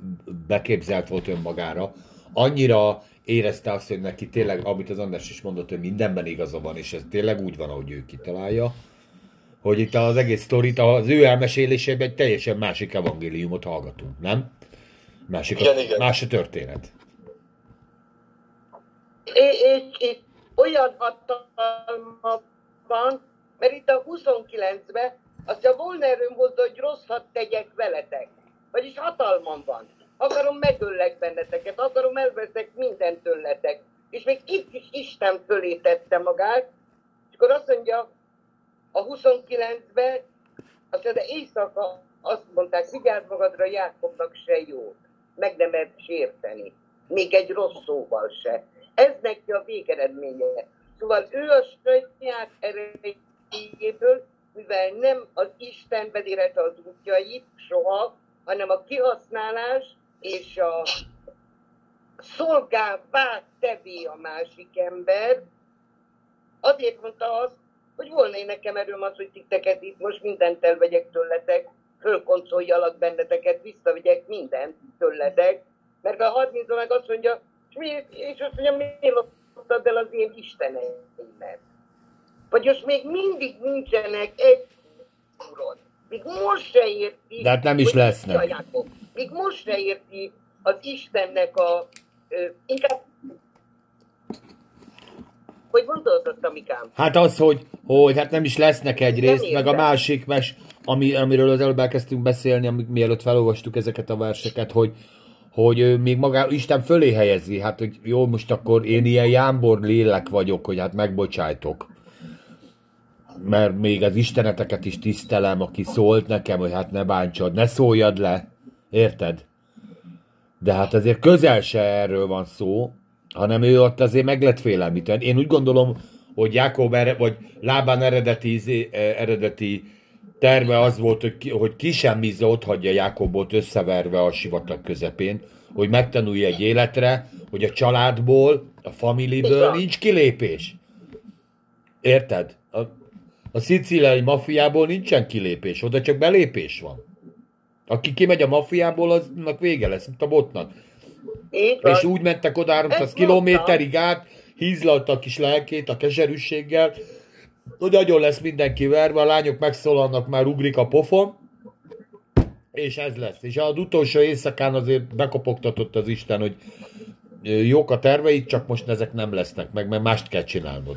beképzelt volt önmagára, annyira érezte azt, hogy neki tényleg, amit az András is mondott, hogy mindenben igaza van, és ez tényleg úgy van, ahogy ő kitalálja, hogy itt az egész sztorit, az ő elmesélésében egy teljesen másik evangéliumot hallgatunk, nem? Másik a, Igen, igen. más a történet. és, és olyan hatalma van, mert itt a 29-ben azt a volna erőm volt, hogy rosszat tegyek veletek. Vagyis hatalmam van. Akarom megöllek benneteket, akarom elveszek mindent tőletek. És még itt is Isten fölé tette magát, és akkor azt mondja, a 29-ben, azt de éjszaka azt mondták, vigyázz magadra, Jákobnak se jó. Meg nem lehet sérteni. Még egy rossz szóval se. Ez neki a végeredménye. Szóval ő a saját erejéből, mivel nem az Isten vezérelte az útjait soha, hanem a kihasználás és a szolgává tevé a másik ember, azért mondta azt, hogy volna én nekem erőm az, hogy titeket itt most mindent elvegyek tőletek, fölkoncoljalak benneteket, visszavegyek mindent tőletek, mert a 30 meg azt mondja, és, mi, és azt mondja, miért loptad el az én isteneimet? Vagy most még mindig nincsenek egy úrod. Még most se érti. De hát nem is lesznek. Még most se érti az Istennek a... Ö, inkább... Hogy azt, amikám? Hát az, hogy, hogy hát nem is lesznek egyrészt, meg a másik mes, ami, amiről az előbb elkezdtünk beszélni, amik mielőtt felolvastuk ezeket a verseket, hogy, hogy ő még maga Isten fölé helyezi, hát hogy jó, most akkor én ilyen jámbor lélek vagyok, hogy hát megbocsájtok. Mert még az isteneteket is tisztelem, aki szólt nekem, hogy hát ne bántsad, ne szóljad le. Érted? De hát azért közel se erről van szó, hanem ő ott azért meg lett félelmítve. Én úgy gondolom, hogy Jákob, ere, vagy Lábán eredeti, izé- eh, eredeti terve az volt, hogy ki, hogy ki sem ott hagyja Jákobot összeverve a sivatag közepén, hogy megtanulja egy életre, hogy a családból, a familyből Igen. nincs kilépés. Érted? A, a szicíliai mafiából nincsen kilépés, oda csak belépés van. Aki kimegy a mafiából, aznak vége lesz, mint a botnak. Így van. És úgy mentek oda 300 Ezt kilométerig át, hízlalta a kis lelkét a keserűséggel, hogy agyon lesz mindenki verve, a lányok megszólalnak, már ugrik a pofon, és ez lesz. És az utolsó éjszakán azért bekopogtatott az Isten, hogy jók a terveid, csak most ezek nem lesznek meg, mert mást kell csinálnod.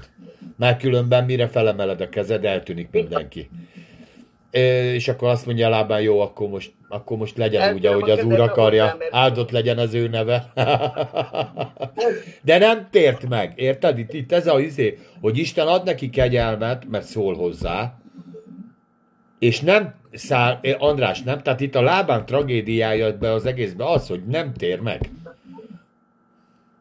Mert különben mire felemeled a kezed, eltűnik mindenki. És akkor azt mondja a lábán, jó, akkor most, akkor most legyen úgy, Eltűnöm ahogy az úr akarja. Áldott legyen az ő neve. De nem tért meg, érted? Itt, itt ez a izé, hogy Isten ad neki kegyelmet, mert szól hozzá, és nem száll, András, nem? Tehát itt a lábán tragédiája be az egészbe az, hogy nem tér meg.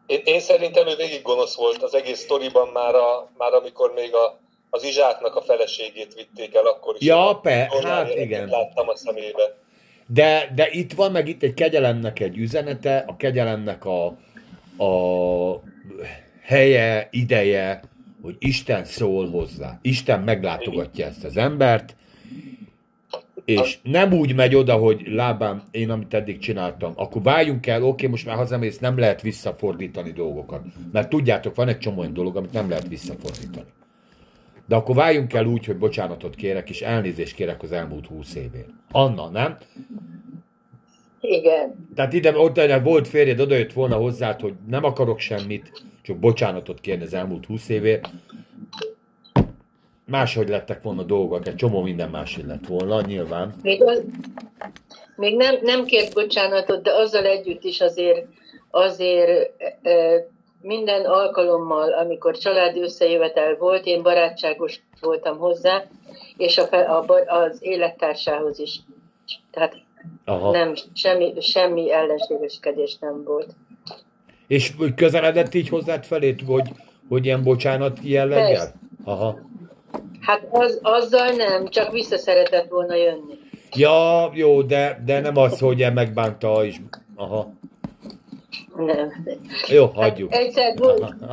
Én, én szerintem ő végig gonosz volt az egész sztoriban már, a, már amikor még a, az Izsáknak a feleségét vitték el, akkor is. Ja, pe- hát igen. Láttam a szemébe. De, de itt van meg itt egy kegyelemnek egy üzenete, a kegyelemnek a, a helye, ideje, hogy Isten szól hozzá. Isten meglátogatja ezt az embert, és nem úgy megy oda, hogy lábám, én amit eddig csináltam, akkor váljunk el, oké, most már hazamész, nem lehet visszafordítani dolgokat. Mert tudjátok, van egy csomó olyan dolog, amit nem lehet visszafordítani. De akkor váljunk el úgy, hogy bocsánatot kérek, és elnézést kérek az elmúlt húsz évért. Anna, nem? Igen. Tehát ide, ott egy volt férjed, odajött volna hozzád, hogy nem akarok semmit, csak bocsánatot kérni az elmúlt húsz évért. Máshogy lettek volna dolgok, egy csomó minden máshogy lett volna, nyilván. Még, az, még nem, nem kért bocsánatot, de azzal együtt is azért, azért e, minden alkalommal, amikor családi összejövetel volt, én barátságos voltam hozzá, és a, a, az élettársához is. Tehát Aha. nem, semmi, semmi ellenségeskedés nem volt. És közeledett így hozzád felét, hogy, hogy ilyen bocsánat jelleggel? Persze. Aha. Hát az, azzal nem, csak vissza szeretett volna jönni. Ja, jó, de, de nem az, hogy megbánta is. Aha. Nem. Jó, hagyjuk. Hát egyszer,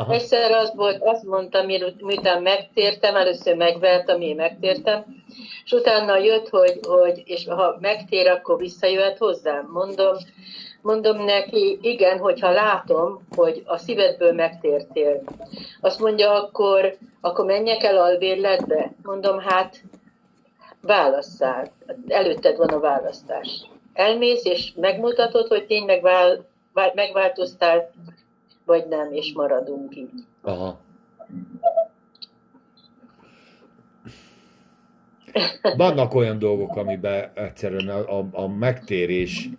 egyszer az volt, azt mondtam, miut- miután megtértem, először megvertem, én megtértem, és utána jött, hogy, hogy és ha megtér, akkor visszajöhet hozzám. Mondom, mondom neki, igen, hogyha látom, hogy a szívedből megtértél. Azt mondja, akkor, akkor menjek el albérletbe? Mondom, hát válasszál. Előtted van a választás. Elmész, és megmutatod, hogy tényleg vál, vál, megváltoztál, vagy nem, és maradunk így. Aha. Vannak olyan dolgok, amiben egyszerűen a, a, a megtérés,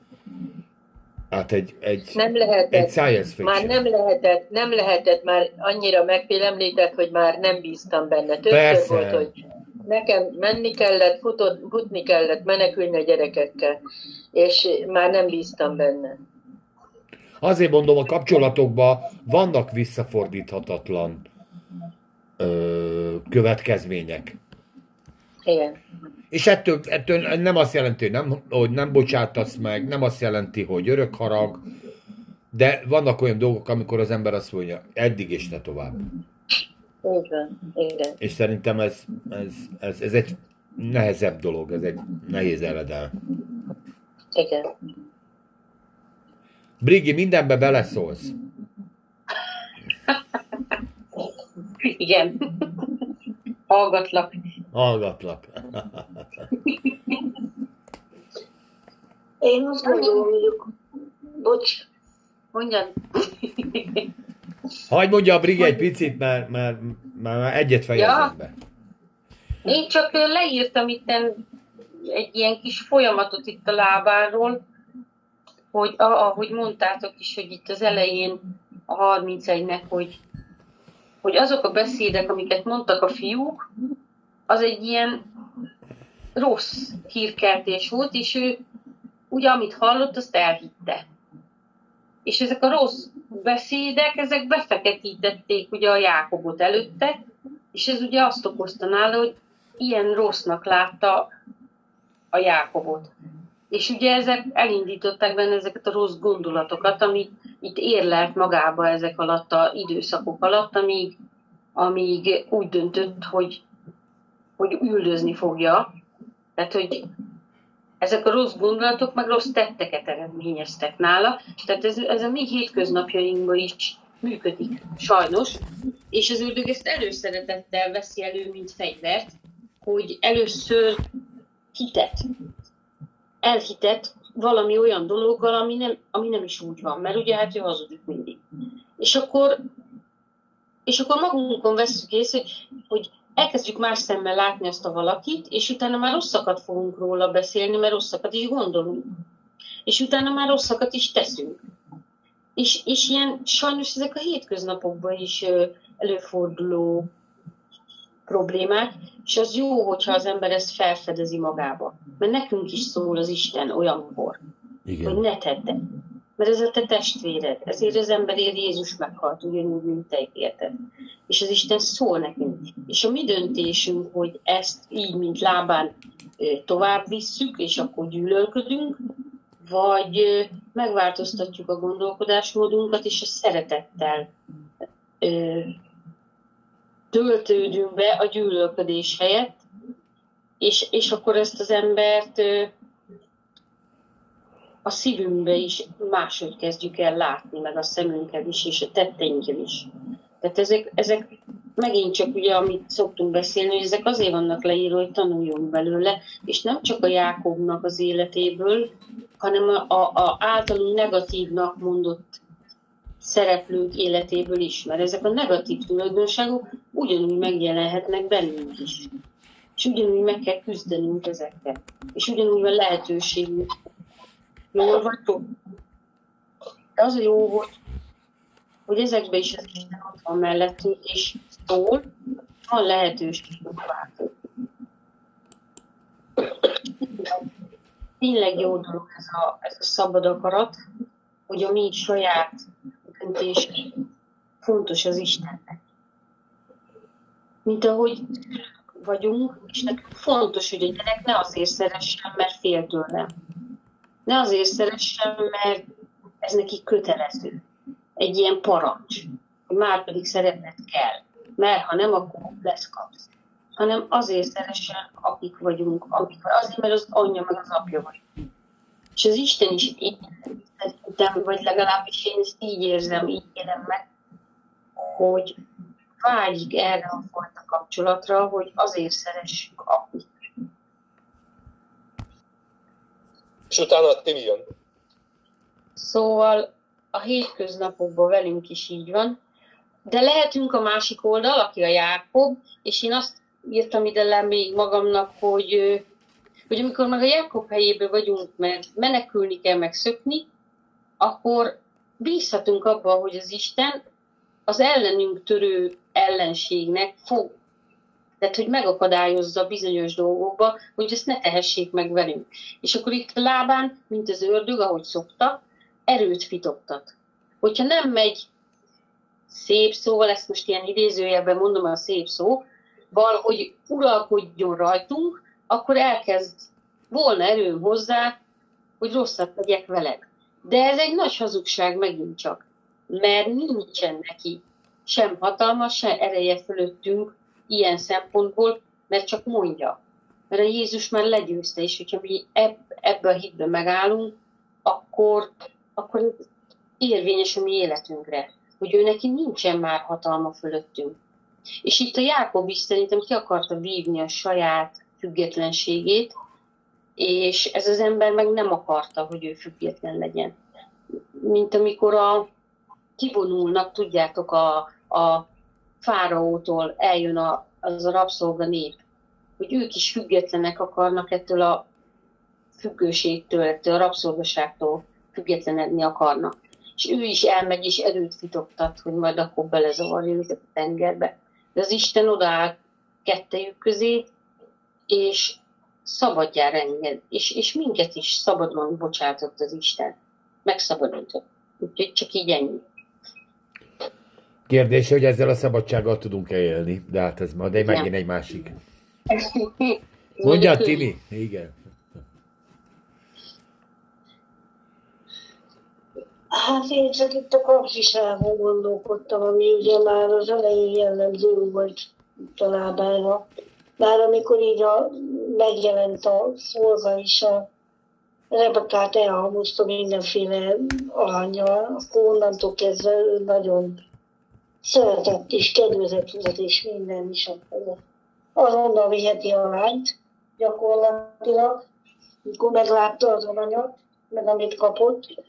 hát egy, egy, Nem lehetett. egy science fiction. Már nem lehetett, nem lehetett, már annyira megfélemlített, hogy már nem bíztam benne. Többször Persze. volt, hogy nekem menni kellett, futott, futni kellett, menekülni a gyerekekkel, és már nem bíztam benne. Azért mondom, a kapcsolatokban vannak visszafordíthatatlan ö, következmények. Igen. És ettől, ettől nem azt jelenti, hogy nem, hogy nem bocsátasz meg, nem azt jelenti, hogy örök harag, de vannak olyan dolgok, amikor az ember azt mondja, eddig és ne tovább. Van. Igen. És szerintem ez, ez, ez, ez egy nehezebb dolog, ez egy nehéz eledel. Igen. Brigi, mindenbe beleszólsz. Igen. Hallgatlak. Hallgatlak. Én azt gondolom, hogy bocs, Mondjad. Hagy mondja a Brigi egy picit, mert, mert, mert, mert egyet fejezem Ja. be. Én csak leírtam itt egy ilyen kis folyamatot itt a lábáról, hogy ahogy mondtátok is, hogy itt az elején a 31-nek, hogy, hogy azok a beszédek, amiket mondtak a fiúk, az egy ilyen rossz hírkeltés volt, és ő ugye amit hallott, azt elhitte. És ezek a rossz beszédek, ezek befeketítették ugye a Jákobot előtte, és ez ugye azt okozta nála, hogy ilyen rossznak látta a Jákobot. És ugye ezek elindították benne ezeket a rossz gondolatokat, amit itt érlelt magába ezek alatt a időszakok alatt, amíg, amíg úgy döntött, hogy, hogy üldözni fogja. Tehát, hogy ezek a rossz gondolatok meg rossz tetteket eredményeztek nála. Tehát ez, ez a mi hétköznapjainkban is működik, sajnos. És az ördög ezt előszeretettel veszi elő, mint fegyvert, hogy először hitet, elhitet valami olyan dologgal, ami nem, ami nem is úgy van, mert ugye hát ő hazudik mindig. És akkor, és akkor magunkon veszük észre, hogy, hogy elkezdjük más szemmel látni azt a valakit, és utána már rosszakat fogunk róla beszélni, mert rosszakat is gondolunk. És utána már rosszakat is teszünk. És, és ilyen sajnos ezek a hétköznapokban is előforduló problémák, és az jó, hogyha az ember ezt felfedezi magába. Mert nekünk is szól az Isten olyankor, Igen. hogy ne tedd Mert ez a te testvéred. Ezért az emberért Jézus meghalt, ugyanúgy, mint te érted. És az Isten szól nekünk. És a mi döntésünk, hogy ezt így, mint lábán tovább visszük, és akkor gyűlölködünk, vagy megváltoztatjuk a gondolkodásmódunkat, és a szeretettel töltődünk be a gyűlölködés helyett, és, és akkor ezt az embert a szívünkbe is máshogy kezdjük el látni, meg a szemünkkel is, és a tetteinkkel is. Tehát ezek, ezek megint csak ugye, amit szoktunk beszélni, hogy ezek azért vannak leírva, hogy tanuljunk belőle, és nem csak a Jákobnak az életéből, hanem a, a, a általunk negatívnak mondott szereplők életéből is, mert ezek a negatív tulajdonságok ugyanúgy megjelenhetnek bennünk is. És ugyanúgy meg kell küzdenünk ezekkel. És ugyanúgy van lehetőségünk. Jól vagytok? Az a jó, hogy, hogy ezekben is az Isten ott van mellettünk, és szól, van lehetőségünk változni. Tényleg jó dolog ez a, ez a szabad akarat, hogy a mi saját döntés fontos az Istennek. Mint ahogy vagyunk, és nekünk fontos, hogy a gyerek ne azért szeressen, mert fél tőlem. Ne azért szeressen, mert ez neki kötelező. Egy ilyen parancs, már pedig szeretned kell. Mert ha nem, akkor lesz kapsz. Hanem azért szeressen, akik vagyunk, akik azért, mert az anyja meg az apja vagy. És az Isten is így szerintem, vagy legalábbis én ezt így érzem, így élem meg, hogy vágyik erre a fajta kapcsolatra, hogy azért szeressük akit. És utána Timi jön. Szóval a hétköznapokban velünk is így van, de lehetünk a másik oldal, aki a Jákob, és én azt írtam ide le még magamnak, hogy, hogy amikor meg a Jákob helyében vagyunk, mert menekülni kell, meg szökni, akkor bízhatunk abban, hogy az Isten az ellenünk törő ellenségnek fog. Tehát, hogy megakadályozza bizonyos dolgokba, hogy ezt ne tehessék meg velünk. És akkor itt lábán, mint az ördög, ahogy szokta, erőt fitoktat. Hogyha nem megy szép szóval, ezt most ilyen idézőjelben mondom a szép szó, hogy uralkodjon rajtunk, akkor elkezd volna erőm hozzá, hogy rosszat tegyek veled. De ez egy nagy hazugság megint csak, mert nincsen neki sem hatalma, sem ereje fölöttünk ilyen szempontból, mert csak mondja. Mert a Jézus már legyőzte, és hogyha mi ebb, ebbe a hitbe megállunk, akkor, akkor érvényes a mi életünkre, hogy ő neki nincsen már hatalma fölöttünk. És itt a Jákob is szerintem ki akarta vívni a saját függetlenségét, és ez az ember meg nem akarta, hogy ő független legyen. Mint amikor a, kivonulnak, tudjátok, a, a fáraótól eljön a, az a rabszolga nép, hogy ők is függetlenek akarnak ettől a függőségtől, ettől a rabszolgaságtól függetlenedni akarnak. És ő is elmegy, és erőt fitoktat, hogy majd akkor belezavarja őket a tengerbe. De az Isten odaáll kettejük közé, és szabadjára enged, és, és minket is szabadon bocsátott az Isten. Megszabadított. Úgyhogy csak így ennyi. Kérdés, hogy ezzel a szabadsággal tudunk-e élni, de hát ez majd egy, megint egy másik. Mondja, Timi. Igen. Hát én csak itt a kapcsiságban gondolkodtam, ami ugye már az elején jellemző volt talában. Már amikor így a, megjelent a szolga is a Rebekát elhamozta mindenféle alanyjal, akkor onnantól kezdve ő nagyon szeretett és kedvezett volt, és minden is akkor. Azonnal viheti a lányt gyakorlatilag, mikor meglátta az alanyat, meg amit kapott,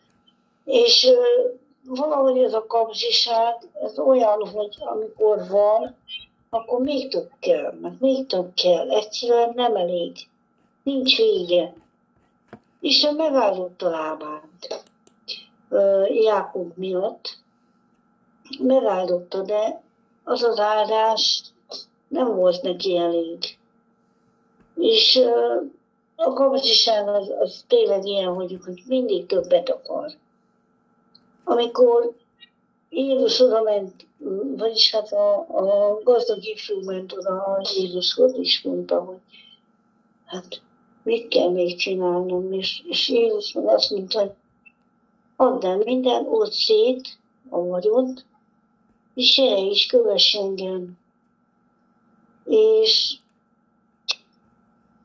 és valahogy ez a kapzsiság, ez olyan, hogy amikor van, akkor még több kell, meg még több kell. Egyszerűen nem elég. Nincs vége. Isten megállott a lábát Jákob miatt. Megáldotta, de az az áldás nem volt neki elég. És a kapcsiság az, az tényleg ilyen, hogy, hogy mindig többet akar. Amikor Jézus oda ment, vagyis hát a, a gazdag ifjú ment oda a Jézushoz, és mondta, hogy hát mit kell még csinálnom, és, és Jézus meg azt mondta, hogy add el minden, ott szét a vagyont, és gyere is, kövess engem. És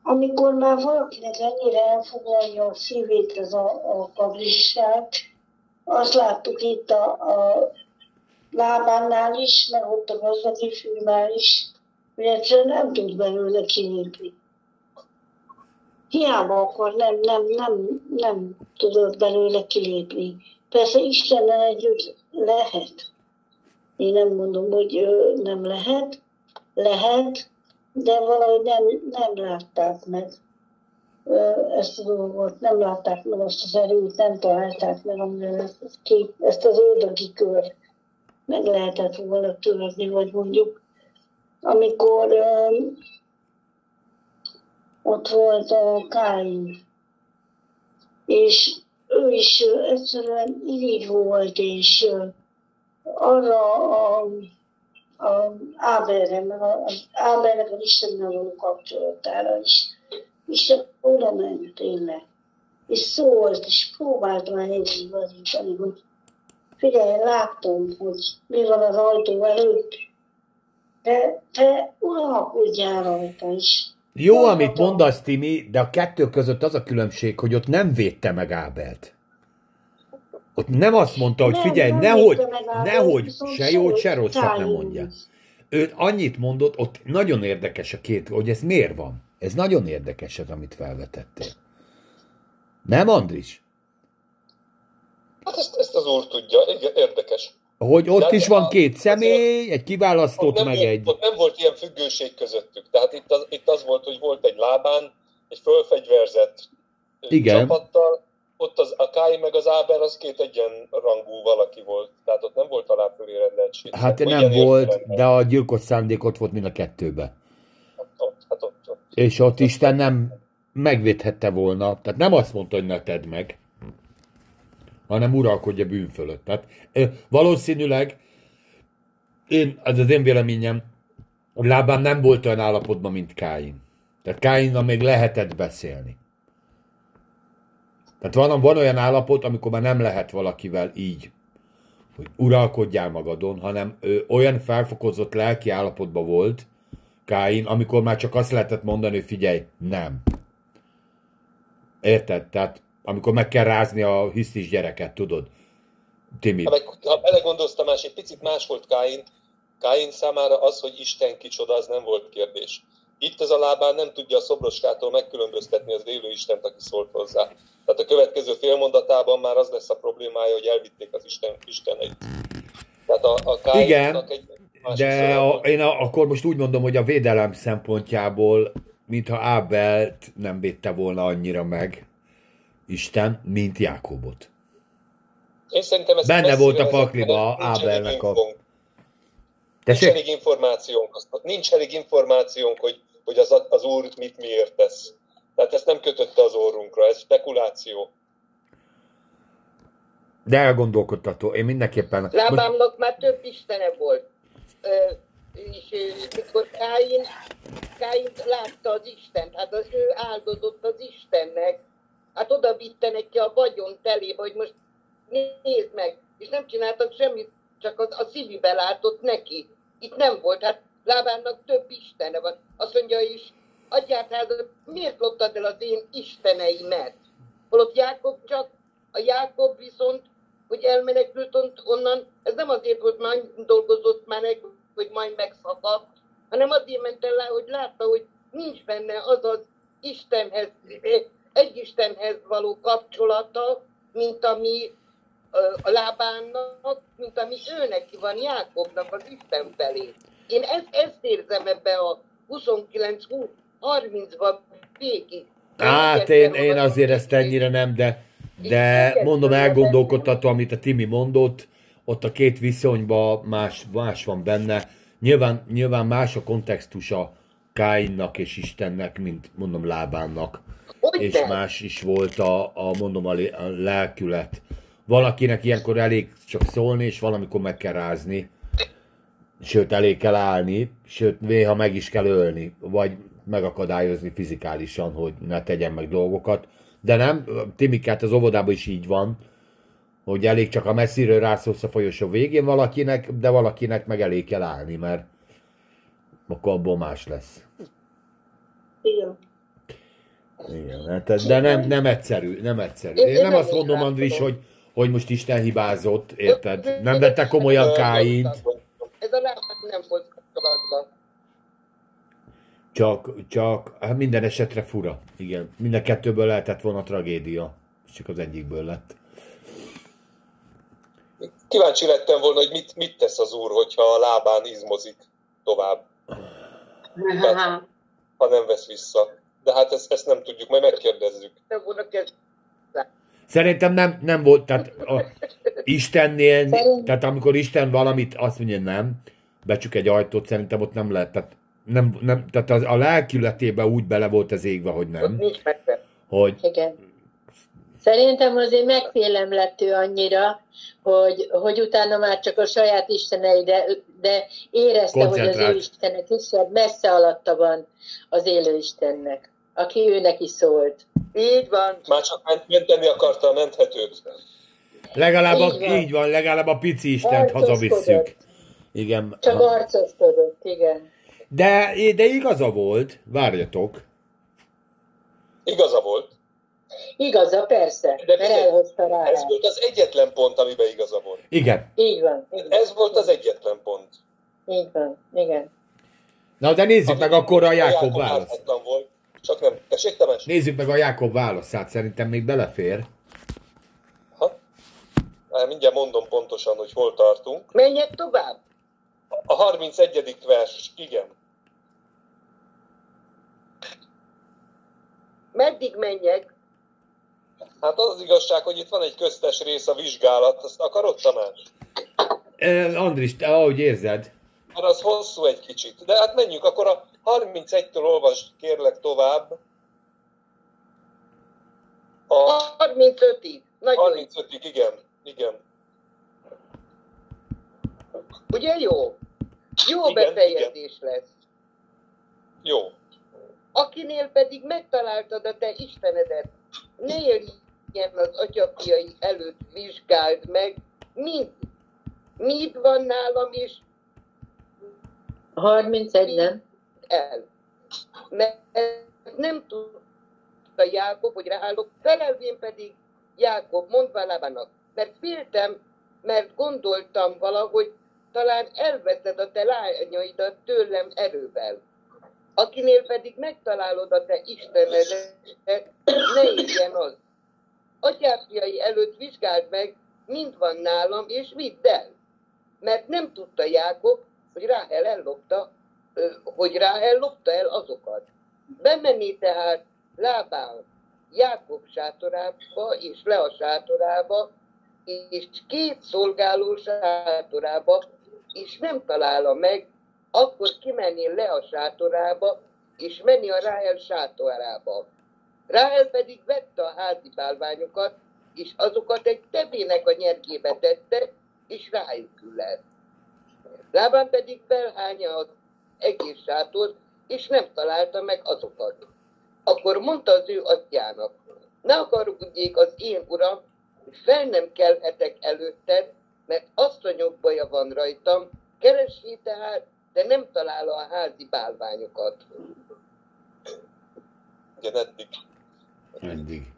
amikor már valakinek ennyire elfoglalja a szívét ez a, a kapzsiság, azt láttuk itt a, a lábánál is, meg ott a gazdagi fűnál is, hogy egyszerűen nem tud belőle kilépni. Hiába akar, nem, nem, nem, nem tudod belőle kilépni. Persze Istennel együtt lehet. Én nem mondom, hogy nem lehet, lehet, de valahogy nem, nem látták meg ezt a dolgot, nem látták meg azt az erőt, nem találták meg, amire ezt az ördögi kör meg lehetett volna törni, vagy mondjuk amikor ö, ott volt a Káin, és ő is egyszerűen irigy volt, és arra a, a Áberre, meg az Ábernek az Istennel való kapcsolatára is. Isten oda ment tényleg. És szólt, és próbáltam elhívni, hogy figyelj, látom, hogy mi van az ajtó előtt, de te uralkodjál rajta is. Jó, Mondhatom. amit mondasz, Timi, de a kettő között az a különbség, hogy ott nem védte meg Ábelt. Ott nem azt mondta, hogy Nem, figyelj, nem nehogy, nehogy se jót, se rosszat nem mondja. Ő annyit mondott, ott nagyon érdekes a két, hogy ez miért van. Ez nagyon érdekes ez, amit felvetettél. Nem, Andris? Hát ezt, ezt az úr tudja, igen, érdekes. Hogy ott De is van két személy, egy Ott kiválasztott, meg egy... ott nem volt ilyen függőség közöttük. Tehát itt az, itt az volt, hogy volt egy lábán, egy fölfegyverzett Igen. csapattal, ott az, a Kai meg az Áber az két egyenrangú valaki volt. Tehát ott nem volt alá fölé rendeltség. Hát Hogy nem volt, értelemben. de a gyilkos szándék ott volt mind a kettőbe. Ott, hát ott, ott. És ott Isten nem megvédhette volna. Tehát nem azt mondta, hogy ne tedd meg, hanem uralkodja bűn fölött. Tehát valószínűleg én, ez az én véleményem, hogy lábán nem volt olyan állapotban, mint Káin. Tehát Káinnal még lehetett beszélni. Tehát van, van olyan állapot, amikor már nem lehet valakivel így, hogy uralkodjál magadon, hanem ő olyan felfokozott lelki állapotban volt, Káin, amikor már csak azt lehetett mondani, hogy figyelj, nem. Érted? Tehát amikor meg kell rázni a hisztis gyereket, tudod? Timi. Ha, meg, ha belegondolsz, Tamás, egy picit más volt Káin. Káin számára az, hogy Isten kicsoda, az nem volt kérdés. Itt ez a lábán nem tudja a szobroskától megkülönböztetni az élő Istent, aki szólt hozzá. Tehát a következő félmondatában már az lesz a problémája, hogy elvitték az Isten, Isteneit. Tehát a, a Káinnak egy másik De a, én a, akkor most úgy mondom, hogy a védelem szempontjából, mintha Ábelt nem védte volna annyira meg Isten, mint Jákobot. Én szerintem ez Benne volt a pakliba Ábelnek a-. Nincs elég információnk, nincs elég információnk, hogy, hogy az, az úr mit miért tesz. Tehát ezt nem kötötte az orrunkra, ez spekuláció. De elgondolkodtató. Én mindenképpen... Lábámnak már több istene volt. Ö, és mikor Káin, Káin látta az Istent, hát az ő áldozott az Istennek. Hát oda vitte neki a vagyon telébe, hogy most nézd meg. És nem csináltak semmit, csak az, a szívibe látott neki. Itt nem volt, hát Lábának több istene van. Azt mondja is, adját hát, miért loptad el az én isteneimet? Holott Jákob csak, a Jákob viszont, hogy elmenekült on- onnan, ez nem azért, hogy már dolgozott már meg, hogy majd megszakadt, hanem azért ment el, hogy látta, hogy nincs benne az az Istenhez, egy Istenhez való kapcsolata, mint ami a lábának, mint ami ő neki van, Jákobnak az Isten felé. Én ezt, ezt érzem ebbe a 29-30-ban végig. Hát én, én azért ezt ennyire nem, de, de mondom, elgondolkodtató, amit a Timi mondott, ott a két viszonyban más, más van benne. Nyilván, nyilván más a kontextusa Káinnak és Istennek, mint mondom Lábánnak. Hogy És nem? más is volt a, a mondom a, a lelkület. Valakinek ilyenkor elég csak szólni, és valamikor meg kell rázni. Sőt, elég kell állni, sőt, néha meg is kell ölni, vagy megakadályozni fizikálisan, hogy ne tegyen meg dolgokat. De nem, Timikát az óvodában is így van, hogy elég csak a messziről rászólsz a folyosó végén valakinek, de valakinek meg elég kell állni, mert akkor abból más lesz. Igen. Igen, hát, de nem, nem egyszerű, nem egyszerű. Én- Én nem azt mondom, Andris, hogy, hogy most Isten hibázott, érted? Nem vette komolyan Káint, Ez a lábán nem volt kapcsolatban. csak, csak hát minden esetre fura. Igen, minden kettőből lehetett volna tragédia, és csak az egyikből lett. Kíváncsi lettem volna, hogy mit, mit tesz az úr, hogyha a lábán izmozik tovább, ha nem vesz vissza. De hát ezt, ezt nem tudjuk, majd megkérdezzük. Nem volna kezd. Szerintem nem, nem volt, tehát a Istennél, Szerint- tehát amikor Isten valamit azt mondja nem, becsuk egy ajtót, szerintem ott nem lehet, tehát, nem, nem, tehát az, a lelkületébe úgy bele volt az égve, hogy Ott nem, nincs hogy Igen. Szerintem azért megfélemlett ő annyira, hogy, hogy utána már csak a saját istenei, de, de érezte, hogy az ő istenek is messze alatta van az élő Istennek, aki őnek is szólt. Így van. Már csak ment- menteni akarta a menthetőt. legalább a, Így van. így van, legalább a pici Istent hazavisszük. Igen. Csak arcoskodott, igen. De, de igaza volt, várjatok. Igaza volt. Igaza, persze, De mert elhozta rá. Ez volt az egyetlen pont, amiben igaza volt. Igen. Így van, így van, Ez volt az egyetlen pont. így van, igen. Na de nézzük meg akkor a Jákob választ. volt. Csak nem. Tessék, Tamás? Nézzük meg a Jákob válaszát, szerintem még belefér. Ha? Már mindjárt mondom pontosan, hogy hol tartunk. Menjek tovább. A 31. vers, igen. Meddig menjek? Hát az az igazság, hogy itt van egy köztes rész a vizsgálat. Azt akarod, Tamás? Eh, Andris, te ahogy érzed, Mert az hosszú egy kicsit. De hát menjünk, akkor a 31-től olvasd kérlek tovább. A 35-ig. Nagyon. 35-ig, igen. Igen. Ugye jó? Jó Igen, befejezés lesz. Jó. Akinél pedig megtaláltad a te Istenedet, ne ilyen az atyafiai előtt vizsgáld meg, mind, mit van nálam is 31, nem? El. Mert nem tudta Jákob, hogy ráállok, felelvén pedig Jákob mondva Lábának, mert féltem, mert gondoltam valahogy talán elveszed a te lányaidat tőlem erővel. Akinél pedig megtalálod a te Istenedet, ne éljen az. Atyáfiai előtt vizsgáld meg, mind van nálam, és vidd el. Mert nem tudta Jákob, hogy Ráhel ellopta, hogy Ráhel lopta el azokat. Bemenni tehát lábán Jákob sátorába és Lea sátorába, és két szolgáló sátorába, és nem találja meg, akkor kimenni Lea sátorába, és menni a Ráhel sátorába. Ráhel pedig vette a házi bálványokat, és azokat egy tevének a nyergébe tette, és rájuk lett. Lában pedig felhányja az egész sátort, és nem találta meg azokat. Akkor mondta az ő atyának, ne akarudjék az én uram, hogy fel nem kelhetek előtted, mert asszonyok baja van rajtam, keressé tehát, de nem találja a házi bálványokat. Igen, eddig. eddig.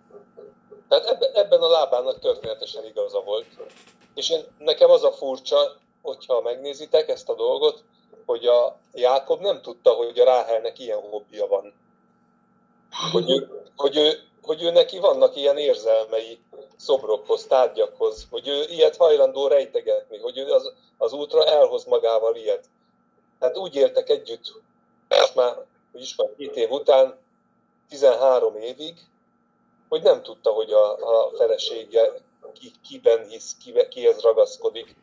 Tehát ebben, ebben a lábának történetesen igaza volt. És én, nekem az a furcsa, hogyha megnézitek ezt a dolgot, hogy a Jákob nem tudta, hogy a Ráhelnek ilyen hobbija van. Hogy ő, hogy, ő, hogy ő neki vannak ilyen érzelmei szobrokhoz, tárgyakhoz, hogy ő ilyet hajlandó rejtegetni, hogy ő az, az útra elhoz magával ilyet. Tehát úgy éltek együtt, most már, hogy is van, két év után, 13 évig, hogy nem tudta, hogy a, a felesége ki, kiben hisz, ki, kihez ragaszkodik.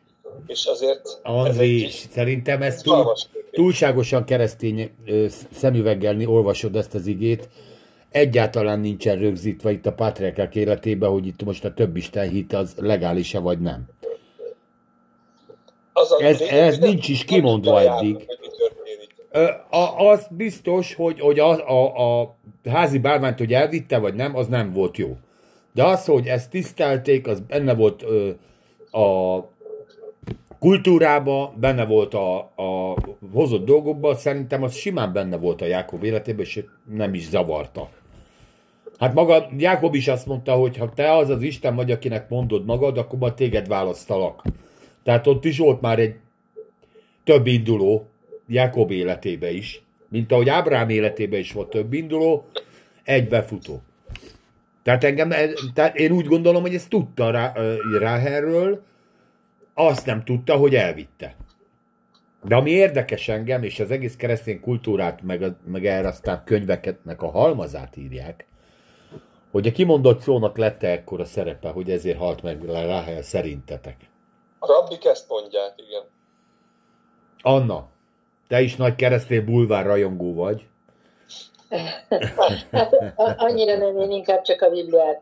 És azért... André, ez egy, szerintem ez túl, túlságosan keresztény szemüveggel olvasod ezt az igét. Egyáltalán nincsen rögzítve itt a patriarkák életében, hogy itt most a több Isten hit az legális-e vagy nem. Az ez, ez nincs is kimondva eddig. Az biztos, hogy, hogy a, a, a házi bálványt, hogy elvitte, vagy nem, az nem volt jó. De az, hogy ezt tisztelték, az benne volt ö, a kultúrába, benne volt a, a hozott dolgokban, szerintem az simán benne volt a Jákob életében, és nem is zavarta. Hát maga Jákob is azt mondta, hogy ha te az az Isten vagy, akinek mondod magad, akkor majd téged választalak. Tehát ott is volt már egy több induló, Jákob életébe is, mint ahogy Ábrám életébe is volt több induló, egy befutó. Tehát engem, tehát én úgy gondolom, hogy ezt tudta rá, Ráherről, azt nem tudta, hogy elvitte. De ami érdekes engem, és az egész keresztény kultúrát, meg, meg erre aztán könyveketnek a halmazát írják, hogy a kimondott szónak lett ekkora szerepe, hogy ezért halt meg Ráhel szerintetek? A rabbik ezt mondják, igen. Anna, te is nagy keresztény bulvár rajongó vagy. hát annyira nem, én inkább csak a Bibliát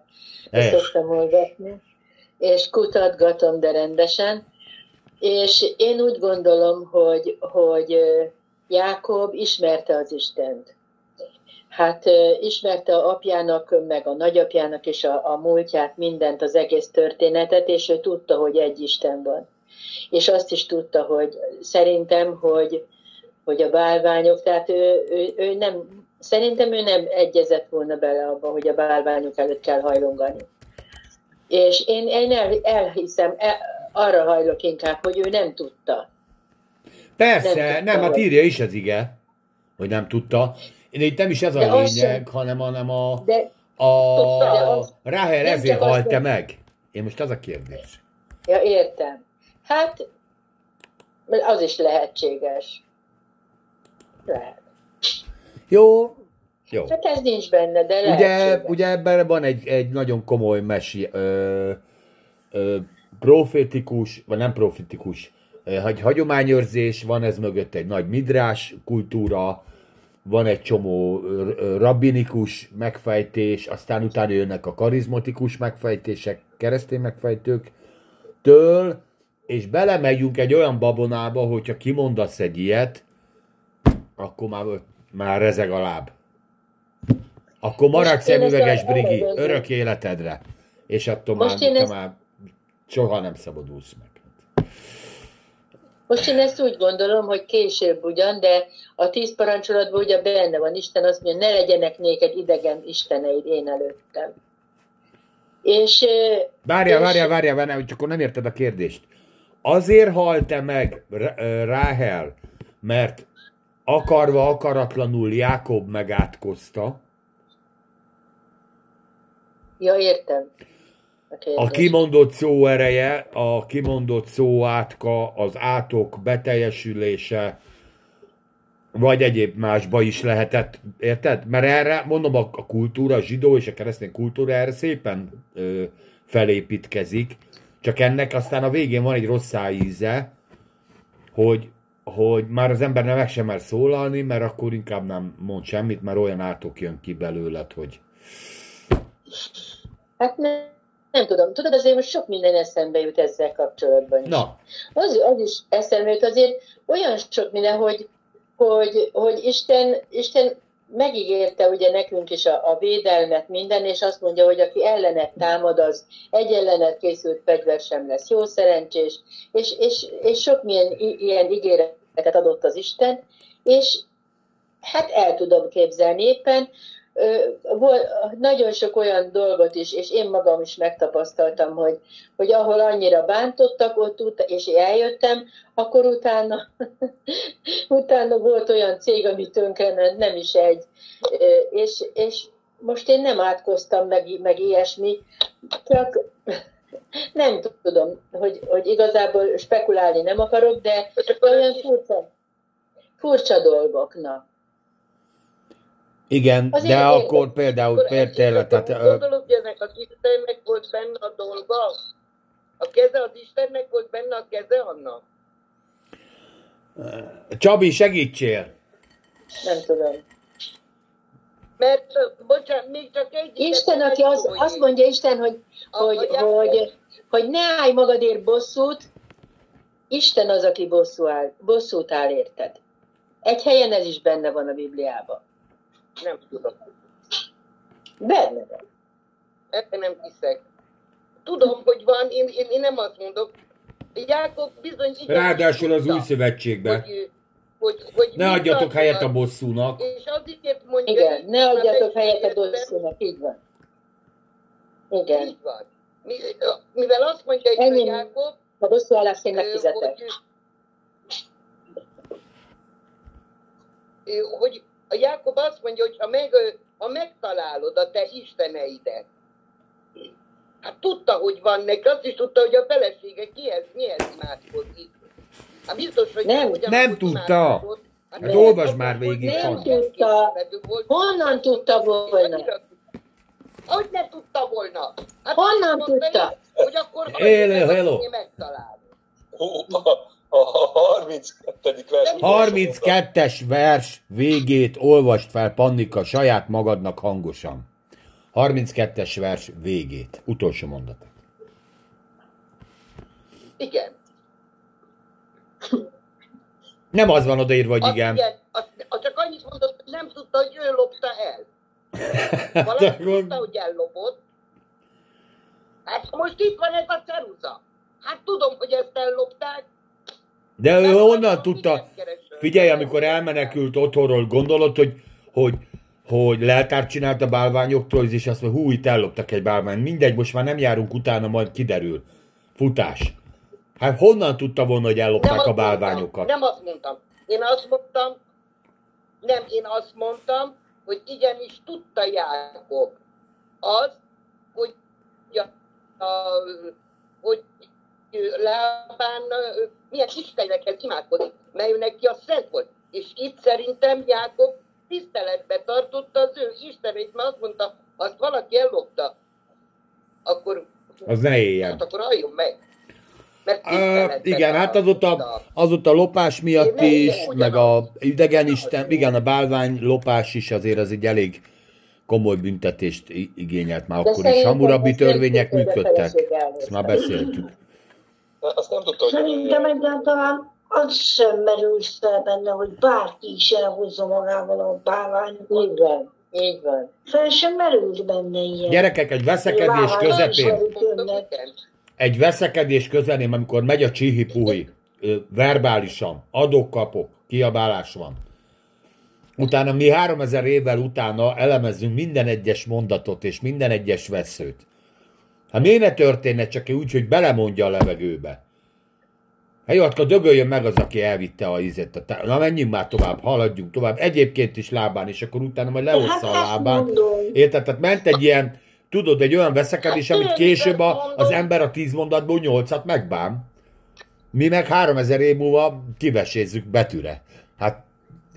szoktam olvasni, és kutatgatom, de rendesen. És én úgy gondolom, hogy, hogy Jákob ismerte az Istent. Hát ismerte a apjának, meg a nagyapjának és a, a múltját, mindent, az egész történetet, és ő tudta, hogy egy Isten van. És azt is tudta, hogy szerintem, hogy, hogy a bálványok, tehát ő, ő, ő nem, szerintem ő nem egyezett volna bele abba, hogy a bálványok előtt kell hajlongani. És én, én el, elhiszem, el, arra hajlok inkább, hogy ő nem tudta. Persze, nem, tudta, nem hát írja is az ige, hogy nem tudta. Én itt nem is ez a de lényeg, hanem, hanem a, de, a, tudta, Rahel ezért halt te meg. Én most az a kérdés. Ja, értem. Hát, az is lehetséges. Lehet. Jó, jó. Hát ez nincs benne, de ugye, ugye ebben van egy, egy nagyon komoly mesi, ö, ö, profétikus, vagy nem profétikus, egy hagyományőrzés, van ez mögött egy nagy midrás kultúra, van egy csomó rabbinikus megfejtés, aztán utána jönnek a karizmatikus megfejtések, keresztény megfejtők től, és belemegyünk egy olyan babonába, hogyha kimondasz egy ilyet, akkor már, már rezeg a láb. Akkor maradj szemüveges brigi, örök életedre. És attól Most már, ezt... már soha nem szabadulsz meg. Most én ezt úgy gondolom, hogy később ugyan, de a tíz parancsolatban ugye benne van Isten, azt mondja, ne legyenek néked idegen isteneid én előttem. És... Várjál, várjál, várjál, várjál, csak akkor nem érted a kérdést. Azért halt-e meg Ráhel, mert akarva akaratlanul Jákob megátkozta, Ja, értem. A kimondott szó ereje, a kimondott szó átka, az átok beteljesülése, vagy egyéb másba is lehetett, érted? Mert erre, mondom, a, a kultúra, a zsidó és a keresztény kultúra erre szépen ö, felépítkezik, csak ennek aztán a végén van egy rossz íze, hogy, hogy már az ember nem meg sem mer szólalni, mert akkor inkább nem mond semmit, mert olyan átok jön ki belőled, hogy Hát nem, nem tudom. Tudod, azért most sok minden eszembe jut ezzel kapcsolatban is. Na. Az, az is eszembe jut azért olyan sok minden, hogy, hogy, hogy Isten, Isten megígérte ugye nekünk is a, a védelmet, minden, és azt mondja, hogy aki ellenet támad, az egy ellenet készült fegyver sem lesz. Jó szerencsés, és, és, és sok milyen ilyen ígéretet adott az Isten, és hát el tudom képzelni éppen, volt nagyon sok olyan dolgot is, és én magam is megtapasztaltam, hogy, hogy ahol annyira bántottak, ott ut- és eljöttem, akkor utána, utána volt olyan cég, ami tönkrement, nem is egy, és, és most én nem átkoztam meg, meg ilyesmi, csak nem tudom, hogy, hogy igazából spekulálni nem akarok, de olyan furcsa, furcsa dolgoknak. Igen, Azért de én akkor például például... Tehát, gondolok, hogy ennek az Istennek volt benne a dolga? A keze az Istennek volt benne a keze annak? Csabi, segítsél! Nem tudom. Mert, bocsánat, még csak egy... Isten, aki az, azt mondja Isten, hogy, a, hogy, hogy, hogy, hogy ne állj magadért bosszút, Isten az, aki bosszú áll, bosszút áll érted. Egy helyen ez is benne van a Bibliában. Nem tudom. Benne van. Ebben nem hiszek. Tudom, hogy van, én, én, én nem azt mondok. Jákob bizony... Ráadásul az új szövetségben. Hogy, hogy, hogy ne adjatok helyet a bosszúnak. És azért mondja... Igen, ne adjatok helyet a bosszúnak, így van. Igen. Így van. Mivel azt mondja hogy Ennyi. Jákob... A bosszú alá én megfizetek. Hogy, hogy a Jákob azt mondja, hogy ha, meg, ha megtalálod a te isteneidet, hát tudta, hogy van neki, azt is tudta, hogy a felesége kihez, mihez imádkozik. Hát biztos, hogy nem, nem, nem tudta. Hát, hát olvasd már végig. Nem tudta. Honnan tudta volna? Hogy ne tudta volna? Hát Honnan tudta? Hogy akkor hello, hello. megtalálni. A 32. vers. 32-es vers végét olvast fel, Pannika, saját magadnak hangosan. 32-es vers végét. Utolsó mondat. Igen. Nem az van odaírva, hogy igen. igen. Az, az csak annyit mondott, hogy nem tudta, hogy ő lopta el. Valaki tudta, hogy ellopott. Hát most itt van ez a ceruza. Hát tudom, hogy ezt ellopták, de ő honnan tudta, figyelj, amikor elmenekült otthonról, gondolod, hogy, hogy, hogy leltárt csinált a bálványoktól, és azt mondja, hú, itt elloptak egy bálványt. Mindegy, most már nem járunk utána, majd kiderül. Futás. Hát honnan tudta volna, hogy ellopták nem a bálványokat? Mondtam, nem azt mondtam. Én azt mondtam, nem, én azt mondtam, hogy igenis tudta Jákob az, hogy, a, hogy lábán milyen istenekhez imádkozik, mert ő neki a szent volt. És itt szerintem Jákob tiszteletbe tartotta az ő istenét, mert azt mondta, azt valaki ellopta, akkor... Az ne éljen. Hát akkor halljon meg. Uh, igen, hát az ott, a, az ott a lopás miatt is, meg a idegen isten, igen, a bálvány lopás is azért az egy elég komoly büntetést igényelt már De akkor is. Hamurabi törvények működtek. Ezt már beszéltük. Azt nem tudta, hogy... Szerintem egyáltalán az sem merül fel benne, hogy bárki is elhozza magával a bálványokat. Így van, így van. Fel sem merült benne ilyen. Gyerekek, egy veszekedés közepén, egy veszekedés közepén, amikor megy a csihi-puhi, verbálisan, adok-kapok, kiabálás van. Utána mi 3000 évvel utána elemezzünk minden egyes mondatot és minden egyes veszőt. Hát miért ne történne csak úgy, hogy belemondja a levegőbe? Hát jó, akkor dögöljön meg az, aki elvitte a tá- Na menjünk már tovább, haladjunk tovább. Egyébként is lábán, és akkor utána majd leossza a hát lábán. Érted? Tehát ment egy ilyen, tudod, egy olyan veszekedés, amit később a, az ember a tíz mondatból nyolcat megbám. Mi meg három ezer év múlva kivesézzük betűre. Hát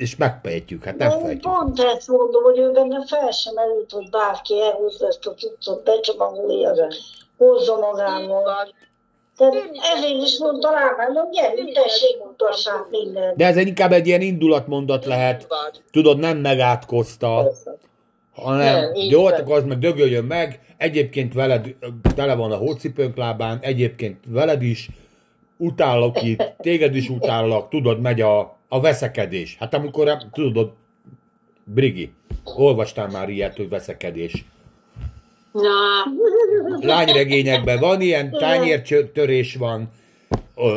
és megpejtjük, hát nem fejtjük. Pont ezt mondom, hogy ő benne fel sem erült, hogy bárki elhozza ezt a cuccot, becsomagolja, hozza magával. Ezért is mondta rám, hogy gyerünk, tessék, mutassák mindent. De ez inkább egy ilyen indulatmondat lehet, tudod, nem megátkozta, hanem jó, akkor az meg dögöljön meg, egyébként veled tele van a hócipőnk lábán, egyébként veled is, utállak itt, téged is utállak, tudod, megy a a veszekedés. Hát amikor, tudod, Brigi, olvastál már ilyet, hogy veszekedés. Na. Lányregényekben van ilyen, tányértörés van,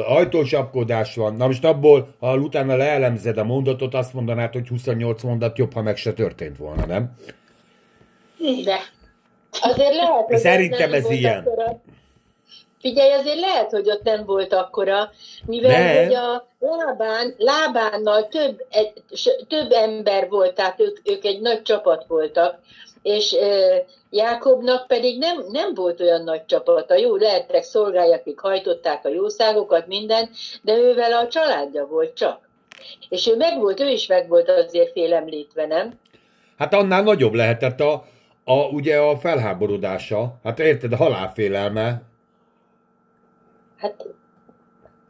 ajtósapkodás van. Na most abból, ha utána leelemzed a mondatot, azt mondanád, hogy 28 mondat jobb, ha meg se történt volna, nem? De. Azért lehet, hogy Szerintem ez volt ilyen. Akkora... Figyelj, azért lehet, hogy ott nem volt akkora, mivel hogy a lábán, lábánnal több, egy, több ember volt, tehát ők, ők egy nagy csapat voltak, és e, Jákobnak pedig nem, nem volt olyan nagy csapata. Jó, lehettek szolgái, akik hajtották a jószágokat, minden, de ővel a családja volt csak. És ő meg volt, ő is meg volt azért félemlítve, nem? Hát annál nagyobb lehetett a, a, ugye a felháborodása. Hát érted, a halálfélelme, Hát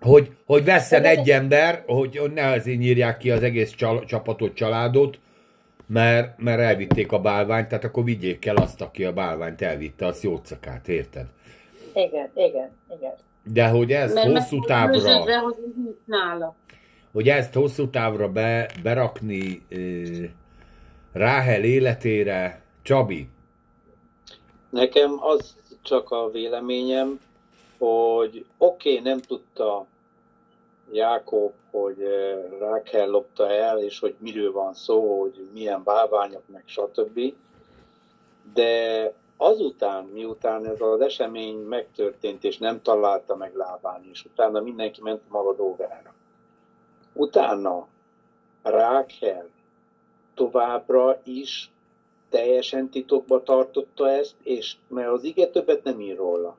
hogy, hogy vesszen egy ember, hogy, ne azért nyírják ki az egész csal, csapatot, családot, mert, mert elvitték a bálványt, tehát akkor vigyék el azt, aki a bálványt elvitte, az jócakát, érted? igen, igen, igen. De hogy ezt Mert hosszú távra, győződve, hogy nincs nála. hogy ezt hosszú távra be, berakni ö, Ráhel életére, Csabi, Nekem az csak a véleményem, hogy oké, okay, nem tudta Jákob, hogy eh, Rákel lopta el, és hogy miről van szó, hogy milyen bálványok, meg stb. De azután, miután ez az esemény megtörtént, és nem találta meg lábán, és utána mindenki ment maga dolgára. Utána Rákel továbbra is teljesen titokba tartotta ezt, és mert az ige többet nem ír róla,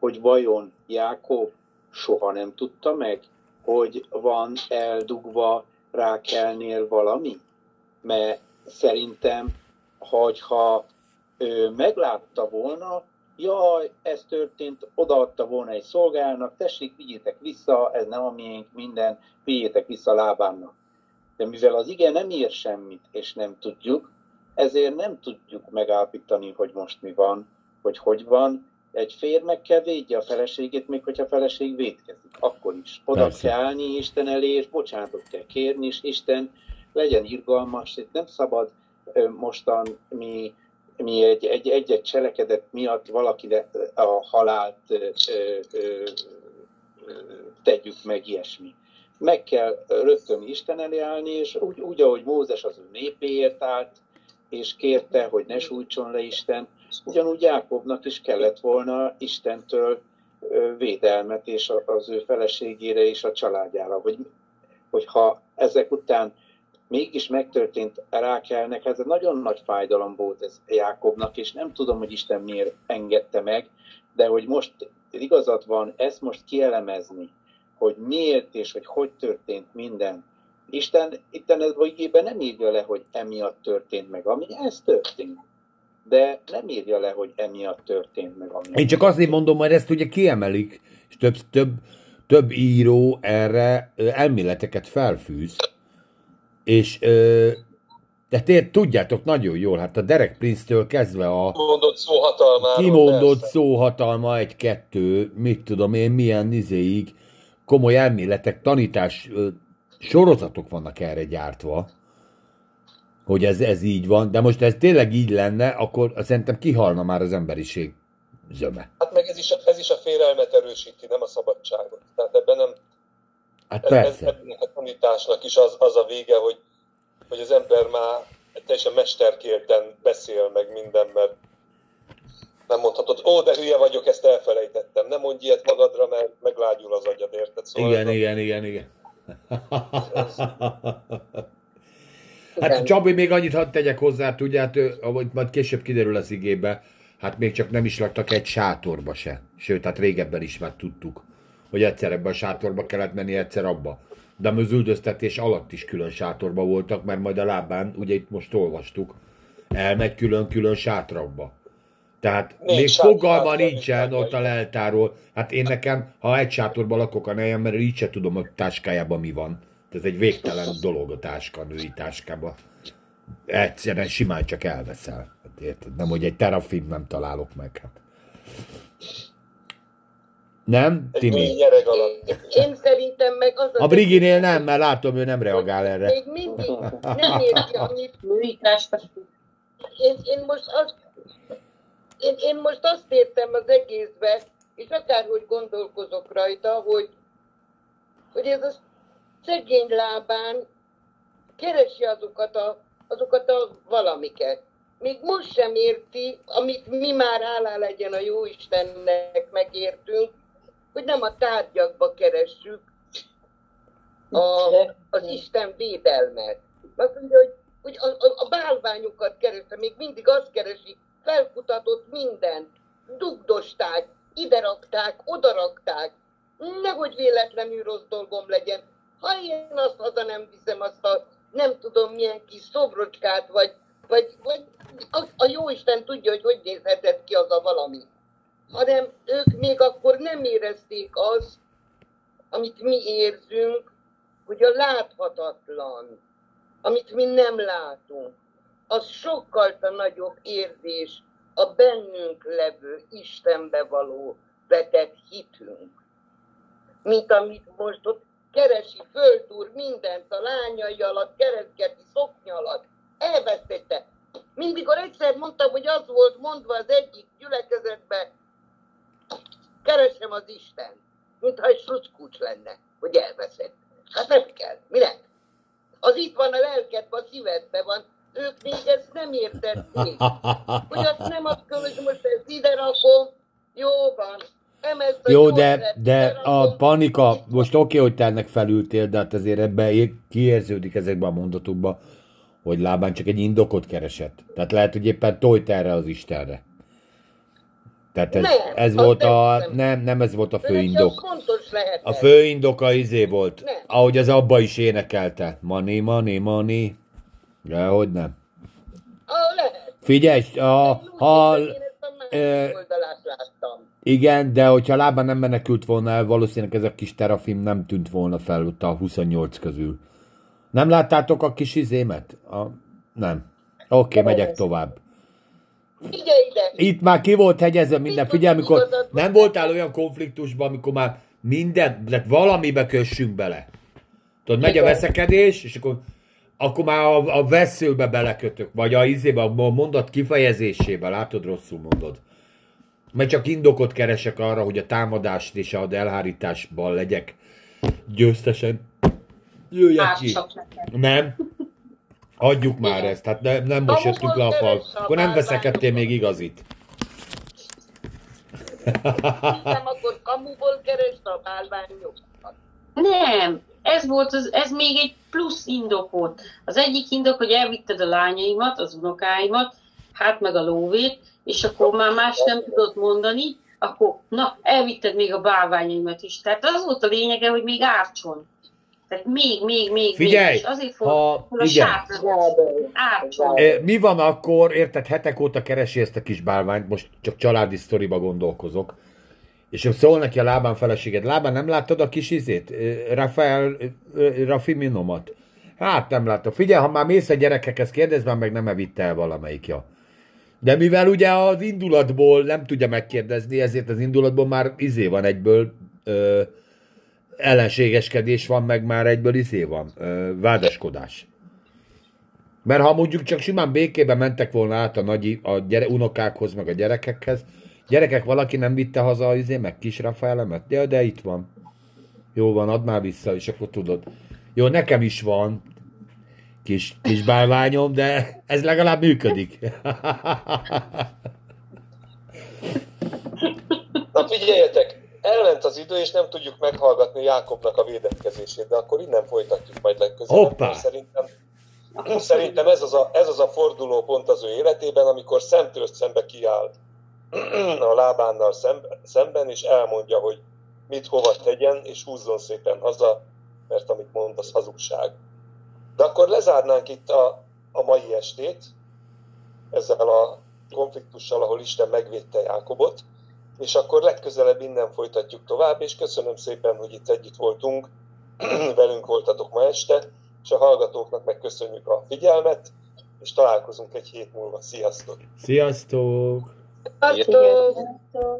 hogy vajon Jákob soha nem tudta meg, hogy van eldugva Rákelnél valami? Mert szerintem, hogyha ő meglátta volna, jaj, ez történt, odaadta volna egy szolgálnak, tessék, vigyétek vissza, ez nem a miénk, minden, vigyétek vissza lábámnak. De mivel az ige nem ír semmit, és nem tudjuk, ezért nem tudjuk megállapítani, hogy most mi van, hogy hogy van. Egy férj meg kell védje a feleségét, még hogyha a feleség védkezik, akkor is. Oda Persze. kell állni Isten elé, és bocsánatot kell kérni, és Isten legyen irgalmas, itt nem szabad mostan mi, mi egy, egy, egy-egy cselekedet miatt valakire a halált ö, ö, tegyük meg ilyesmi meg kell rögtön Isten elé állni, és úgy, úgy, ahogy Mózes az ő népéért állt, és kérte, hogy ne sújtson le Isten, ugyanúgy Jákobnak is kellett volna Istentől védelmet, és az ő feleségére és a családjára. Hogy, hogyha ezek után mégis megtörtént Rákelnek, ez egy nagyon nagy fájdalom volt ez Jákobnak, és nem tudom, hogy Isten miért engedte meg, de hogy most igazad van, ezt most kielemezni, hogy miért és hogy hogy történt minden. Isten itt ez a igében nem írja le, hogy emiatt történt meg, ami ez történt. De nem írja le, hogy emiatt történt meg, ami. Én csak azért mondom, hogy ezt ugye kiemelik, és több, több, több író erre elméleteket felfűz, és ö, de té- tudjátok nagyon jól, hát a Derek Prince-től kezdve a Mondott szó hatalmáról. kimondott szóhatalma egy-kettő, mit tudom én, milyen izéig, komoly elméletek, tanítás ö, sorozatok vannak erre gyártva, hogy ez, ez így van, de most ez tényleg így lenne, akkor szerintem kihalna már az emberiség zöme. Hát meg ez is, ez is a félelmet erősíti, nem a szabadságot. Tehát ebben nem, Hát ez, ez, persze. ennek a tanításnak is az, az a vége, hogy, hogy az ember már teljesen mesterkélten beszél meg minden, mert nem mondhatod, ó, de hülye vagyok, ezt elfelejtettem. Nem mondj ilyet magadra, mert meglágyul az agyad, érted? Szóval Igen, a- igen, igen, igen. Hát Csabi, még annyit hadd tegyek hozzá, tudjátok, ahogy majd később kiderül az igébe, hát még csak nem is laktak egy sátorba se. Sőt, hát régebben is már tudtuk, hogy egyszer ebbe a sátorba kellett menni, egyszer abba. De az üldöztetés alatt is külön sátorba voltak, mert majd a lábán, ugye itt most olvastuk, elmegy külön-külön sátrakba. Tehát Négy még fogalma nincsen nincs ott a leltáról. Hát én nekem, ha egy sátorban lakok a nejem, mert így se tudom, hogy táskájában mi van. Ez egy végtelen dolog a táska, a női táskába. Egyszerűen simán csak elveszel. Hát érted? Nem, hogy egy terafin nem találok meg. Hát. Nem, Egy Timi? Én szerintem meg az A Briginél nem, mert látom, ő nem reagál erre. Még mindig nem érti, amit Nőításra. én, én most azt én, én most azt értem az egészbe, és akárhogy gondolkozok rajta, hogy, hogy ez a szegény lábán keresi azokat a, azokat a valamiket. még most sem érti, amit mi már állá legyen a Jóistennek megértünk, hogy nem a tárgyakba keressük a, az Isten védelmet. Azt mondja, hogy, hogy a, a, a bálványokat kereste, még mindig azt keresi, felkutatott mindent, dugdosták, ide rakták, oda rakták, nehogy véletlenül rossz dolgom legyen. Ha én azt haza nem viszem, azt a nem tudom milyen kis szobrocskát, vagy, vagy, vagy a, a Jóisten tudja, hogy hogy nézhetett ki az a valami. Hanem ők még akkor nem érezték azt, amit mi érzünk, hogy a láthatatlan, amit mi nem látunk, az sokkal nagyobb érzés a bennünk levő Istenbe való vetett hitünk, mint amit most ott keresi, földúr mindent a lányai alatt, keresztgeti szoknya alatt, elvesztette. Mindig egyszer mondtam, hogy az volt mondva az egyik gyülekezetbe, keresem az Isten, mintha egy sluckulcs lenne, hogy elveszett. Hát nem kell, minek? Az itt van a lelkedben, a szívedben van, ők még ezt nem értették. Hogy azt nem azt kell, hogy most ezt ide rakom, jó van, jó, de, de a panika, most oké, okay, hogy te ennek felültél, de hát azért ebbe kiérződik ezekben a mondatokban, hogy lábán csak egy indokot keresett. Tehát lehet, hogy éppen tojt erre az Istenre. Tehát ez, nem, ez volt a, nem, nem ez volt a fő indok. A fő indoka izé volt, nem. ahogy az abba is énekelte. Money, money, money. De hogy nem. Figyelj, a, ha, igen, de hogyha lábán nem menekült volna el, valószínűleg ez a kis terafim nem tűnt volna fel ott a 28 közül. Nem láttátok a kis izémet? A... Nem. Oké, okay, megyek tovább. Itt már ki volt hegyezve minden. Figyelj, amikor nem voltál olyan konfliktusban, amikor már minden, de valamibe kössünk bele. Tudod, megy a veszekedés, és akkor, akkor már a, a veszőbe belekötök, vagy a izébe, a mondat kifejezésébe, látod, rosszul mondod. Mert csak indokot keresek arra, hogy a támadást és a elhárításban legyek győztesen. Jöjjek ki. Nem. Adjuk már ezt, hát ne, nem most jöttünk le a fal. Akkor nem veszekedtél még igazit. Nem, akkor kamuból keresd a bálványokat. Nem, ez volt, az, ez még egy plusz indok volt. Az egyik indok, hogy elvitted a lányaimat, az unokáimat, hát meg a lóvét, és akkor már más nem tudott mondani, akkor na, elvitted még a bálványaimat is. Tehát az volt a lényege, hogy még ártson. Tehát még, még, még, Figyelj, még. És azért ha, a ártson. Mi van akkor, érted, hetek óta keresi ezt a kis bálványt, most csak családi sztoriba gondolkozok, és szól neki a lábán feleséged, lábán nem láttad a kis izét? Rafael, Rafiminomat? Hát nem láttam. Figyelj, ha már mész a gyerekekhez, kérdezd már meg, nem evitte el valamelyikja. De mivel ugye az indulatból nem tudja megkérdezni, ezért az indulatból már izé van egyből, ö, ellenségeskedés van, meg már egyből izé van, ö, vádaskodás. Mert ha mondjuk csak simán békében mentek volna át a, nagy, a gyere, unokákhoz, meg a gyerekekhez, gyerekek, valaki nem vitte haza az izé, meg kis Rafaelemet? Ja, de itt van. Jó van, add már vissza, és akkor tudod. Jó, nekem is van, kis, kis bálványom, de ez legalább működik. Na figyeljetek, elment az idő, és nem tudjuk meghallgatni Jákobnak a védekezését, de akkor innen folytatjuk majd legközelebb. Hoppá! Szerintem, szerintem ez, az a, ez az a forduló pont az ő életében, amikor szemtől szembe kiáll a lábánnal szemben, és elmondja, hogy mit hova tegyen, és húzzon szépen haza, mert amit mond, az hazugság. De akkor lezárnánk itt a, a mai estét ezzel a konfliktussal, ahol Isten megvédte Jákobot, és akkor legközelebb innen folytatjuk tovább, és köszönöm szépen, hogy itt együtt voltunk, velünk voltatok ma este, és a hallgatóknak megköszönjük a figyelmet, és találkozunk egy hét múlva. Sziasztok! Sziasztok! Sziasztok!